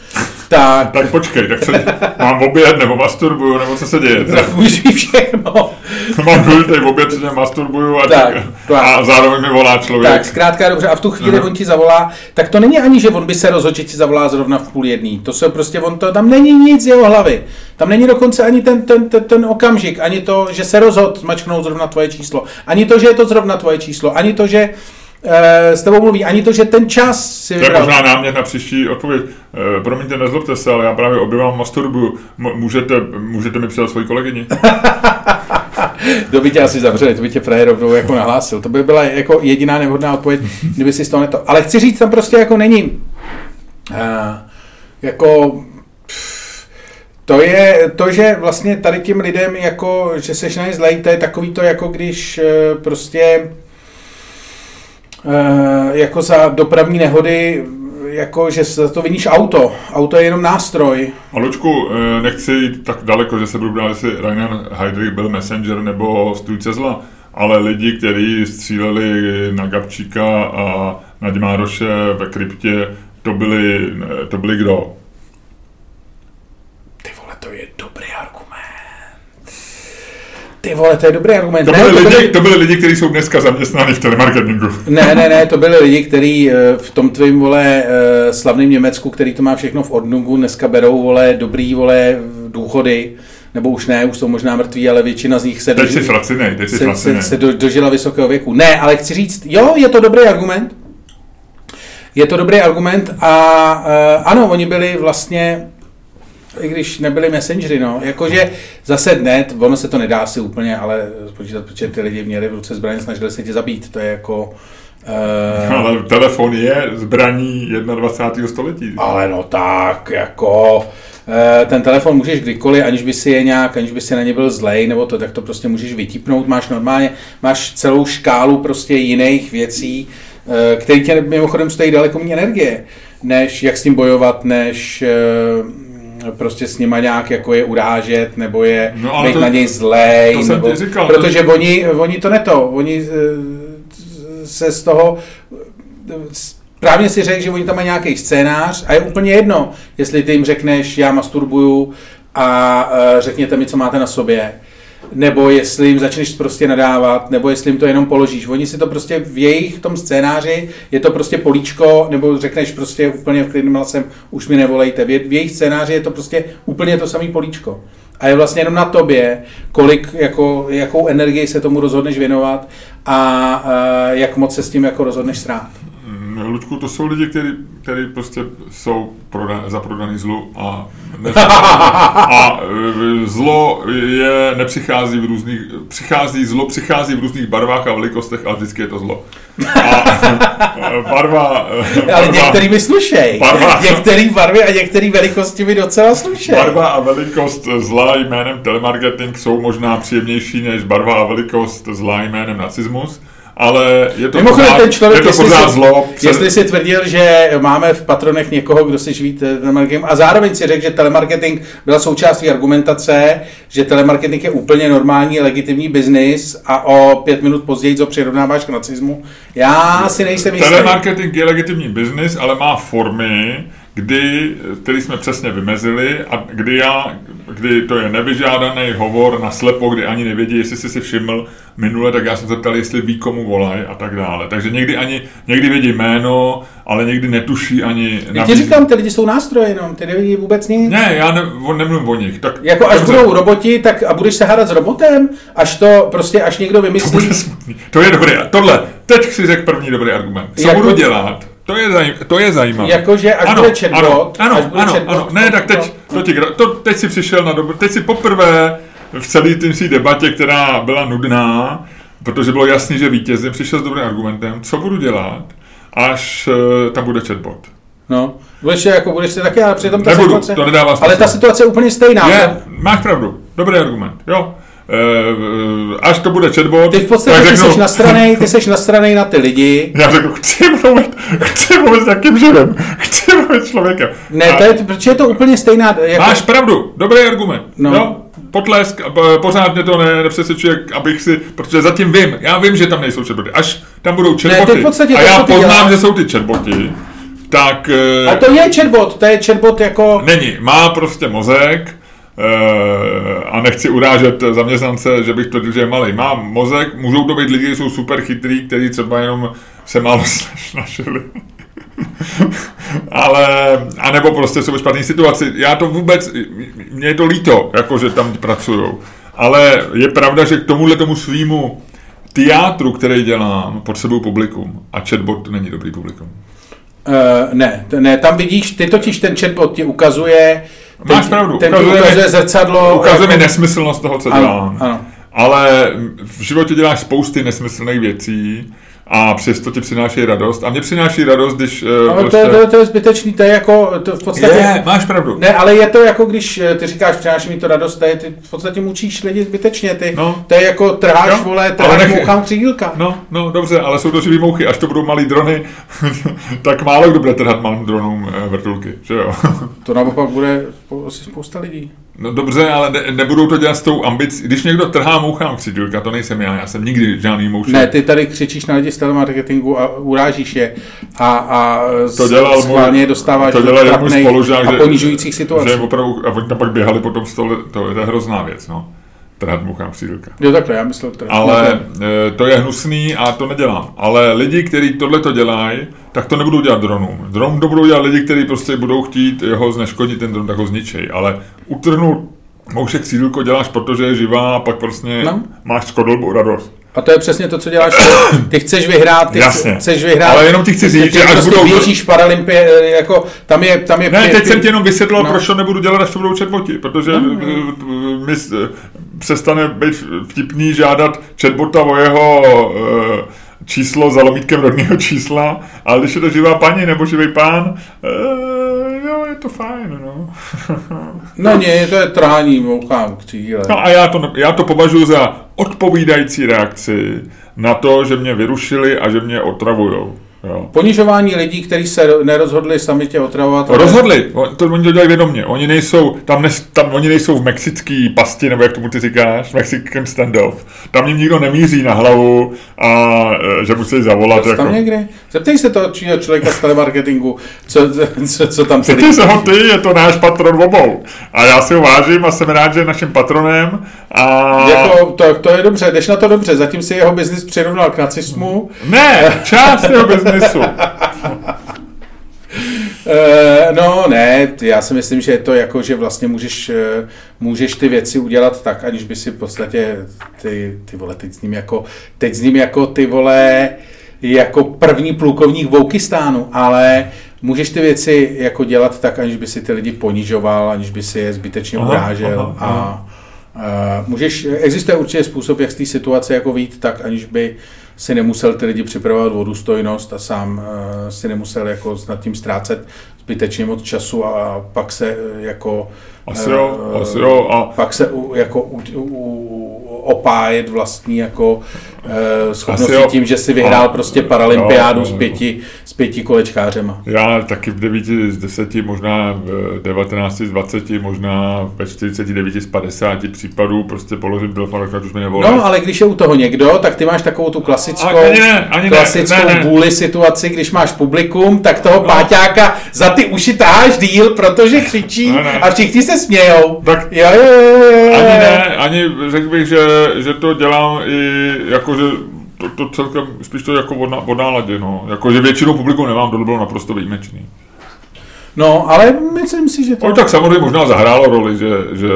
Tak, tak počkej, tak se, mám oběd, nebo masturbuju, nebo co se děje? Tak můžeš mít všechno. mám důležitý oběd, že masturbuju a, tak, tak, a zároveň mi volá člověk. Tak, zkrátka dobře, a v tu chvíli uh-huh. on ti zavolá, tak to není ani, že on by se rozhodl, že ti zavolá zrovna v půl jedný. To se prostě, on to, tam není nic z jeho hlavy. Tam není dokonce ani ten, ten, ten, ten okamžik, ani to, že se rozhodl zmačknout zrovna tvoje číslo, ani to, že je to zrovna tvoje číslo, ani to, že s tebou mluví, ani to, že ten čas si vybral. To je možná námět na příští odpověď. E, promiňte, nezlobte se, ale já právě objevám masturbu. můžete, můžete mi přidat svoji kolegyni? to by tě asi zavřeli, to by tě frajer rovnou jako nahlásil. To by byla jako jediná nevhodná odpověď, kdyby si z toho neto... Ale chci říct, tam prostě jako není uh, jako to je to, že vlastně tady těm lidem, jako, že seš na ně zlej, to je takový to, jako když prostě jako za dopravní nehody jako, že za to viníš auto. Auto je jenom nástroj. A Lučku, nechci jít tak daleko, že se budu brát, jestli Rainer Heydrich byl messenger nebo strůjce zla, ale lidi, kteří stříleli na Gabčíka a na Dimároše ve kryptě, to byli, to byli kdo? Ty vole, to je dobrý argument. Ty vole, to je dobrý argument. To byli, ne, to lidi, byli, to byli lidi, kteří jsou dneska zaměstnáni v telemarketingu. Ne, ne, ne, to byli lidi, kteří eh, v tom tvým, vole, eh, slavném Německu, který to má všechno v Ordnungu, dneska berou, vole, dobrý, vole, důchody nebo už ne, už jsou možná mrtví, ale většina z nich se, doži- fracinej, se, se, se do, dožila vysokého věku. Ne, ale chci říct, jo, je to dobrý argument. Je to dobrý argument a uh, ano, oni byli vlastně i když nebyli messengery, no, jakože zase ne, ono se to nedá si úplně, ale spočítat, protože ty lidi měli v ruce zbraně, snažili se tě zabít, to je jako... Uh, ale telefon je zbraní 21. století. Ale no tak, jako ten telefon můžeš kdykoliv, aniž by si je nějak, aniž by si na ně byl zlej, nebo to, tak to prostě můžeš vytipnout, máš normálně, máš celou škálu prostě jiných věcí, které tě mimochodem stojí daleko méně energie, než jak s tím bojovat, než prostě s nima nějak jako je urážet, nebo je no, být to, na něj zlej, to nebo, říkal, protože to... oni, oni to neto, oni se z toho Právě si řekl, že oni tam mají nějaký scénář a je úplně jedno, jestli ty jim řekneš, já masturbuju a řekněte mi, co máte na sobě nebo jestli jim začneš prostě nadávat, nebo jestli jim to jenom položíš. Oni si to prostě v jejich tom scénáři, je to prostě políčko, nebo řekneš prostě úplně v klidným hlasem, už mi nevolejte. V jejich scénáři je to prostě úplně to samé políčko. A je vlastně jenom na tobě, kolik, jako, jakou energii se tomu rozhodneš věnovat a, a jak moc se s tím jako rozhodneš strát. Ludku, to jsou lidi, kteří, prostě jsou proda, zaprodaný zlu a, a e, zlo je, nepřichází v různých, přichází zlo, přichází v různých barvách a velikostech, ale vždycky je to zlo. A barva... Ale některý mi slušej. Barva, některý barvy a některý velikosti mi docela slušej. Barva a velikost zla jménem telemarketing jsou možná příjemnější než barva a velikost zla jménem nacismus ale je to Mimochodem, pořád, ten člověk, je to jestli, pořád si, zlo. Před... Jestli si tvrdil, že máme v patronech někoho, kdo si živí telemarketing a zároveň si řekl, že telemarketing byla součástí argumentace, že telemarketing je úplně normální, legitimní biznis a o pět minut později co přirovnáváš k nacismu. Já si nejsem jistý. Telemarketing je legitimní biznis, ale má formy, kdy, který jsme přesně vymezili a kdy, já, kdy to je nevyžádaný hovor na slepo, kdy ani nevědí, jestli jsi si všiml minule, tak já jsem se ptal, jestli ví, komu volají a tak dále. Takže někdy ani, někdy vědí jméno, ale někdy netuší ani... Já ti říkám, ty lidi jsou nástroje jenom, ty nevidí vůbec nic. Ne, já ne, nemluvím o nich. Tak, jako až budou roboti, tak a budeš se hádat s robotem, až to prostě, až někdo vymyslí. To, to je dobré. Tohle, teď si řekl první dobrý argument. Co jako... budu dělat? To je, zajím, to je zajímavé. Jakože až ano, bude chatbot, ano, až bude ano, chatbot, ano. Ne, tak teď, to, ti, to, teď si přišel na dobu, teď si poprvé v celé té debatě, která byla nudná, protože bylo jasné, že vítězem přišel s dobrým argumentem, co budu dělat, až uh, tam bude chatbot. No, budeš jako budeš si taky, ale přitom ta Nebudu, situace... to nedává Ale ta situace je úplně stejná. Je, máš pravdu, dobrý argument, jo. Uh, až to bude chatbot, Ty v podstatě ty řeknu, jsi na straně, ty jsi na straně na ty lidi. Já řeknu, chci mluvit, chci mluvit s takým živem, chci mluvit s člověkem. Ne, to je, protože je to úplně stejná. Jako... Máš pravdu, dobrý argument. No. Jo? potlesk, pořád mě to ne, nepřesvědčuje, abych si, protože zatím vím, já vím, že tam nejsou chatboty. Až tam budou chatboty ne, a já poznám, že jsou ty chatboty, tak... Eh, a to je chatbot, to je chatbot jako... Není, má prostě mozek, eh, a nechci urážet zaměstnance, že bych to že je malý. Má mozek, můžou to být lidi, jsou super chytrý, kteří třeba jenom se málo snažili. ale, anebo prostě jsou v špatné situaci. Já to vůbec, mě je to líto, jako že tam pracují. Ale je pravda, že k tomuhle tomu svýmu teátru, který dělám, potřebuju publikum. A chatbot není dobrý publikum. Uh, ne, ne, tam vidíš, ty totiž ten chatbot ti ukazuje, Máš pravdu, ten ukazuje, ukazuje zrcadlo. Ukazuje jako... mi nesmyslnost toho, co ano, dělám. Ano. ale v životě děláš spousty nesmyslných věcí, a přesto ti přináší radost. A mě přináší radost, když... Uh, ale prostě... to, je, to, to je zbytečný, to je jako to v podstatě... Je, máš pravdu. Ne, ale je to jako když eh, ty říkáš, přináší mi to radost, to je, ty v podstatě mučíš lidi zbytečně, ty, no. to je jako trháš, no, vole, trháš nech... mouchám křídílka. No, no, dobře, ale jsou to živý mouchy, až to budou malý drony, tak málo kdo bude trhat malým dronům eh, vrtulky, že jo? to naopak bude asi spousta lidí. No dobře, ale ne, nebudou to dělat s tou ambicí. Když někdo trhá mouchám křidílka, to nejsem já, já jsem nikdy žádný mouch. Ne, ty tady křičíš na lidi z telemarketingu a urážíš je a, a to dělal schválně můj, dostáváš to dělal do můj spolužák, a ponižujících situací. Že opravdu, a oni tam pak běhali po tom stole, to je hrozná věc, no trhat mouchám křídlka. Jo, takhle, já myslel trhat. Ale e, to je hnusný a to nedělám. Ale lidi, kteří tohle to dělají, tak to nebudou dělat dronům. Dron to budou dělat lidi, kteří prostě budou chtít jeho zneškodnit ten dron, tak ho zničej. Ale utrhnout moušek křídlko děláš, protože je živá a pak prostě no. máš skodolbu radost. A to je přesně to, co děláš. Ty chceš vyhrát, ty Jasně. chceš vyhrát. Ale jenom ti chci říct, že až prostě budou... běžíš Paralympie, eh, jako tam je... Tam je ne, pět, teď jsem ti jenom vysvětlil, no. proč to nebudu dělat, až to budou četboti, protože no, no. mi přestane být vtipný žádat chatbota o jeho číslo za lomítkem rodného čísla, ale když je to živá paní nebo živý pán, je to fajn, no. no ne, to je trhání mouchám k cíle. No a já to, já to považuji za odpovídající reakci na to, že mě vyrušili a že mě otravujou. Jo. Ponižování lidí, kteří se nerozhodli sami tě otravovat. Rozhodli, to, oni to dělají vědomě. Oni nejsou, tam, ne, tam oni nejsou v mexický pasti, nebo jak tomu ty říkáš, Mexican standoff. Tam jim nikdo nemíří na hlavu a e, že musí zavolat. To jako... tam někde? Zeptej se toho člověka z telemarketingu, co, co, co tam Zeptej se ho ty, je to náš patron obou. A já si ho vážím a jsem rád, že je naším patronem. A... Jako, to, to je dobře, jdeš na to dobře, zatím si jeho biznis přirovnal k nacismu. Ne, část jeho biznisu. Eh, no ne, já si myslím, že je to jako, že vlastně můžeš, eh, můžeš ty věci udělat tak, aniž by si v podstatě ty, ty vole, teď s ním jako, teď s ním jako ty vole, jako první plukovník Voukistánu, ale můžeš ty věci jako dělat tak, aniž by si ty lidi ponižoval, aniž by si je zbytečně aha, urážel aha, aha. a můžeš, existuje určitě způsob, jak z té situace jako vít tak, aniž by si nemusel ty lidi připravovat o důstojnost a sám uh, si nemusel jako nad tím ztrácet zbytečně moc času a pak se jako asi jo, asi jo. A... pak se u, jako u, u, opájet vlastní jako uh, schopnosti tím, že si vyhrál a, prostě paralympiádu jo, s pěti, s pěti kolečkářema. Já taky v 9 z 10, možná v 19 z 20, možná ve 49 z 50 případů prostě položím telefon, už mě nevolají. No, ale když je u toho někdo, tak ty máš takovou tu klasickou, ani ne, ani klasickou ne, ne, vůli situaci, když máš publikum, tak toho no. páťáka za ty uši táháš díl, protože křičí ne, ne. a všichni se smějou. Tak jo, jo, jo, jo. Ani ne, ani řekl bych, že, že to dělám i jako, že to, to celkem spíš to jako od, od náladě, no. Jako, že většinou publiku nemám, to bylo naprosto výjimečný. No, ale myslím si, že to... No, tak samozřejmě možná zahrálo roli, že, že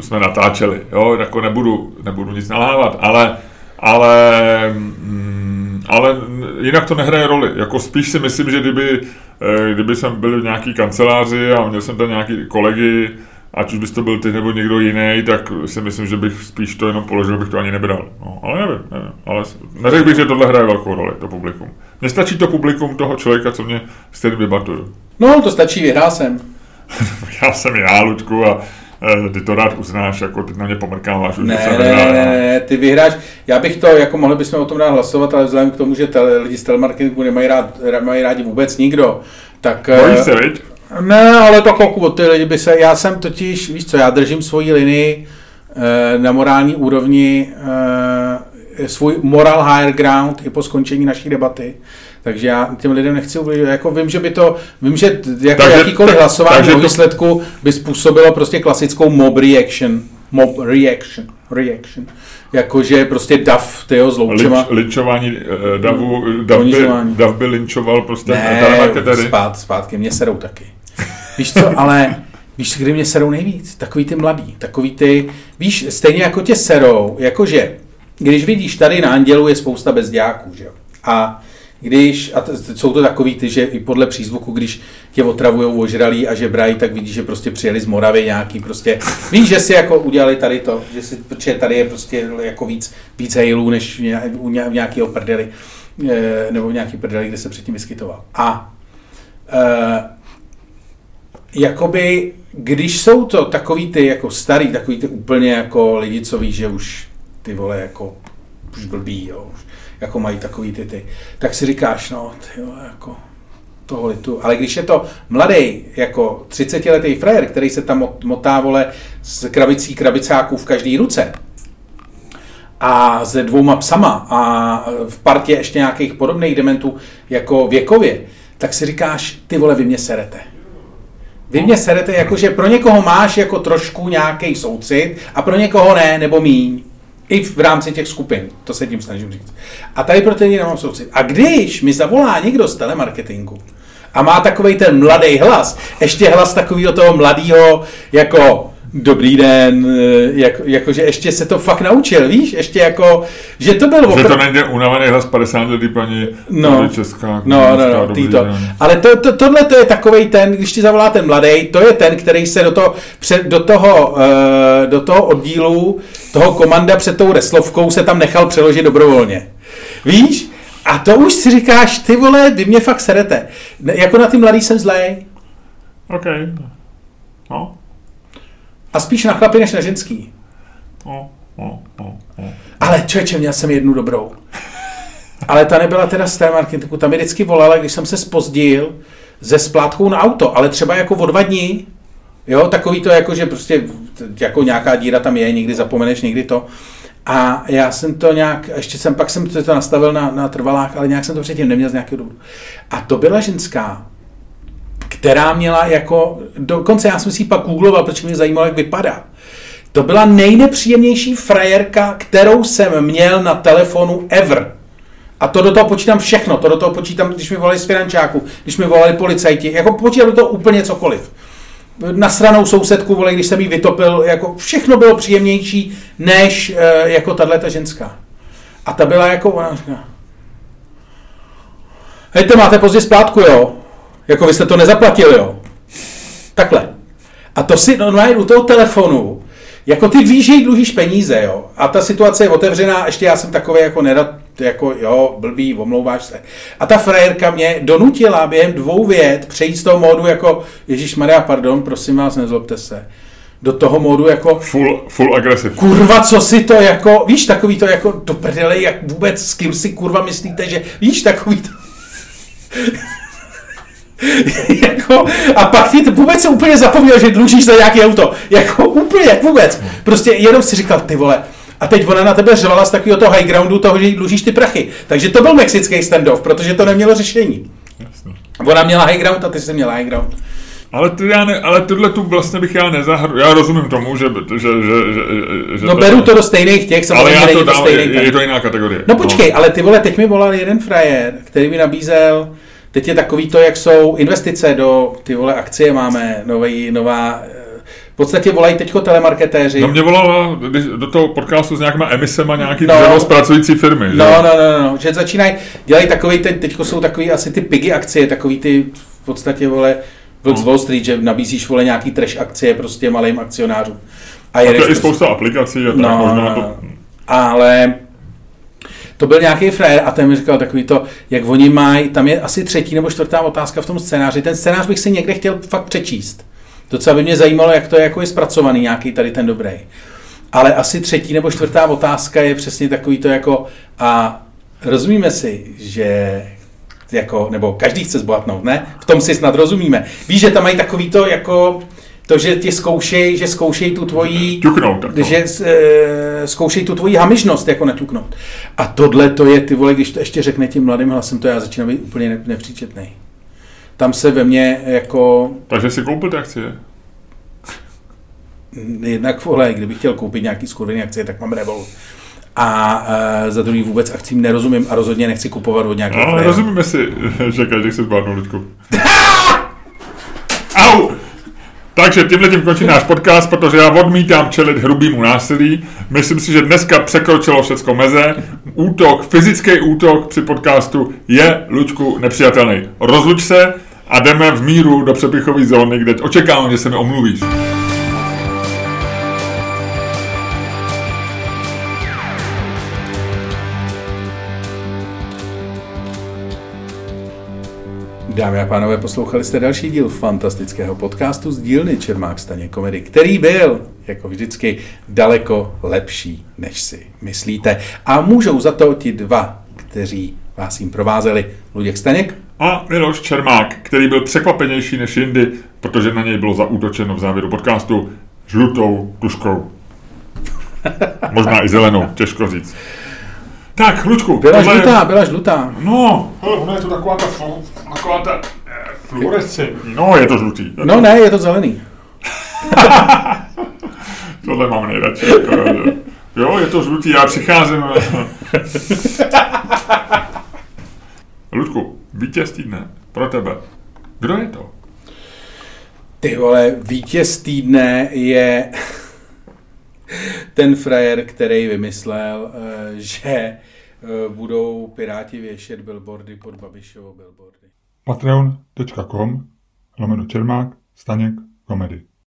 jsme natáčeli, jo, jako nebudu, nebudu nic nalávat, ale, ale, mm, ale jinak to nehraje roli. Jako spíš si myslím, že kdyby, eh, kdyby jsem byl v nějaký kanceláři a měl jsem tam nějaký kolegy, ať už bys to byl ty nebo někdo jiný, tak si myslím, že bych spíš to jenom položil, bych to ani nebral. No, ale nevím, nevím. Ale neřekl bych, že tohle hraje velkou roli, to publikum. Mně stačí to publikum toho člověka, co mě s kterým debatuju. No, to stačí, vyhrál jsem. já jsem já, Ludku, a e, ty to rád uznáš, jako ty na mě pomrkáváš. Ne, ne, ne, ne, ty vyhráš. Já bych to, jako mohli bychom o tom dát hlasovat, ale vzhledem k tomu, že tele, lidi z telemarketingu nemají, rád, nemají rádi vůbec nikdo, tak... Bojíš se, viď? Ne, ale to pokud ty lidi by se, já jsem totiž, víš co, já držím svoji linii e, na morální úrovni, e, svůj moral higher ground i po skončení naší debaty. Takže já těm lidem nechci ubližovat. Jako vím, že by to, vím, že jako takže, jakýkoliv hlasování o výsledku by způsobilo prostě klasickou mob reaction. Mob reaction. Reaction. Jakože prostě Dav, tyho s loučema. Linč, linčování uh, Davu, Dav by, by linčoval prostě ne, spát, zpátky, mě serou taky. Víš co, ale víš, kdy mě serou nejvíc? Takový ty mladý, takový ty, víš, stejně jako tě serou, jakože, když vidíš tady na Andělu je spousta bezdějáků, že jo? A když, a t- jsou to takový ty, že i podle přízvuku, když tě otravujou ožralí a žebrají, tak vidíš, že prostě přijeli z Moravy nějaký prostě, víš, že si jako udělali tady to, že si, protože tady je prostě jako víc, víc hejlů, než u nějakého prdeli, eh, nebo nějaký prdeli, kde se předtím vyskytoval. A e, jakoby, když jsou to takový ty jako starý, takový ty úplně jako lidi, co ví, že už ty vole jako už blbý, jo, už jako mají takový ty ty, tak si říkáš, no, ty jo, jako toho litu. Ale když je to mladý, jako 30-letý frajer, který se tam motá, vole, s krabicí krabicáků v každé ruce, a se dvouma psama a v partě ještě nějakých podobných dementů jako věkově, tak si říkáš, ty vole, vy mě serete. Vy mě serete, jakože pro někoho máš jako trošku nějaký soucit a pro někoho ne, nebo míň. I v rámci těch skupin, to se tím snažím říct. A tady pro ty nemám soucit. A když mi zavolá někdo z telemarketingu a má takový ten mladý hlas, ještě hlas takového toho mladého, jako dobrý den, eh, jak, jakože ještě se to fakt naučil, víš, ještě jako, že to bylo... Že to není unavený hlas 50 lidí paní no, Česká. No, no, no, týto. Ale to, to, tohle to je takový ten, když ti zavolá ten mladý, to je ten, který se do toho, před, do toho, uh, do toho oddílu, toho komanda před tou reslovkou se tam nechal přeložit dobrovolně. Víš? A to už si říkáš, ty vole, vy mě fakt serete. Jako na ty mladý jsem zlej. OK. No. A spíš na chlapy než na ženský. No, no, no, no. Ale člověče, měl jsem jednu dobrou. Ale ta nebyla teda z marketingu, tam mi vždycky volala, když jsem se spozdil ze splátkou na auto, ale třeba jako o dva dní, jo, takový to jako, že prostě jako nějaká díra tam je, někdy zapomeneš, někdy to. A já jsem to nějak, ještě jsem, pak jsem to nastavil na, na trvalách, ale nějak jsem to předtím neměl z nějakého důvodu. A to byla ženská, která měla jako, dokonce já jsem si pak googloval, protože mě zajímalo, jak vypadá. To byla nejnepříjemnější frajerka, kterou jsem měl na telefonu ever. A to do toho počítám všechno, to do toho počítám, když mi volali z finančáku, když mi volali policajti, jako počítám do toho úplně cokoliv. Na stranou sousedku, vole, když jsem jí vytopil, jako všechno bylo příjemnější, než e, jako tahle ta ženská. A ta byla jako, ona říká, hejte, máte pozdě splátku, jo? Jako vy jste to nezaplatili, jo? Takhle. A to si normálně u toho telefonu, jako ty víš, že jí dlužíš peníze, jo? A ta situace je otevřená, ještě já jsem takový jako nerad, jako jo, blbý, omlouváš se. A ta frajerka mě donutila během dvou vět přejít z toho módu jako, Ježíš Maria, pardon, prosím vás, nezlobte se do toho módu jako... Full, full aggressive. Kurva, co si to jako, víš, takový to jako do prdele, jak vůbec s kým si kurva myslíte, že, víš, takový to... jako, a pak ty vůbec se úplně zapomněl, že dlužíš za nějaký auto. Jako úplně, vůbec. Prostě jenom si říkal, ty vole, a teď ona na tebe řvala z takového toho high groundu toho, že jí dlužíš ty prachy. Takže to byl mexický standoff, protože to nemělo řešení. Jasně. Ona měla high ground a ty jsi měla high ground. Ale, to já ne, ale tohle tu vlastně bych já nezahrnul. Já rozumím tomu, že... že, že, že, že no to beru to do stejných těch, samozřejmě ale já to, dám, je, je, to jiná kategorie. No počkej, no. ale ty vole, teď mi volal jeden frajer, který mi nabízel Teď je takový to, jak jsou investice do ty vole akcie máme, nový, nová v podstatě volají teďko telemarketéři. No mě volala do toho podcastu s nějakýma emisema nějaký no, zpracující firmy. No, no, no, no, že začínají, dělají takový, teď, teďko jsou takový asi ty pigy akcie, takový ty v podstatě vole, Vlk no. Wall Street, že nabízíš vole nějaký trash akcie prostě malým akcionářům. A, a to je i prostě- spousta aplikací a tak no, možná to... Ale to byl nějaký frajer a ten mi říkal takový to, jak oni mají, tam je asi třetí nebo čtvrtá otázka v tom scénáři. Ten scénář bych si někde chtěl fakt přečíst. To, co by mě zajímalo, jak to je, jako je zpracovaný nějaký tady ten dobrý. Ale asi třetí nebo čtvrtá otázka je přesně takový to jako a rozumíme si, že jako, nebo každý chce zbohatnout, ne? V tom si snad rozumíme. Víš, že tam mají takový to jako to, že ti zkoušej, že zkoušej tu tvojí... Ťuknout. Jako. Že e, zkoušej tu tvoji hamižnost, jako netuknout. A tohle to je, ty vole, když to ještě řekne tím mladým hlasem, to já začínám být úplně ne, nepříčetný. Tam se ve mně jako... Takže si koupil ty akcie? Jednak, vole, kdybych chtěl koupit nějaký skurvený akcie, tak mám Revolut. A e, za druhý vůbec akcím nerozumím a rozhodně nechci kupovat od nějakého No, rozumíme si, že každý chce zvládnout, Ludku. Au! Takže tímhle tím končí náš podcast, protože já odmítám čelit hrubýmu násilí. Myslím si, že dneska překročilo všechno meze. Útok, fyzický útok při podcastu je, Lučku, nepřijatelný. Rozluč se a jdeme v míru do přepichové zóny, kde očekávám, že se mi omluvíš. Dámy a pánové, poslouchali jste další díl fantastického podcastu z dílny Čermák Staně komedy, který byl, jako vždycky, daleko lepší, než si myslíte. A můžou za to ti dva, kteří vás jim provázeli. Luděk Staněk a Miloš Čermák, který byl překvapenější než jindy, protože na něj bylo zaútočeno v závěru podcastu žlutou tuškou. Možná i zelenou, těžko říct. Tak, Lučku. Byla tohle... žlutá, byla žlutá. No, hele, ona je to taková ta, taková ta eh, fluorescentní. No, je to žlutý. No ne, je to zelený. tohle mám nejradši. Jako, jo, je to žlutý, já přicházím. Ludku, vítěz týdne pro tebe. Kdo je to? Ty vole, vítěz týdne je ten frajer, který vymyslel, eh, že eh, budou Piráti věšet billboardy pod Babišovo billboardy. Patreon.com lomeno Čermák, Staněk, komedy.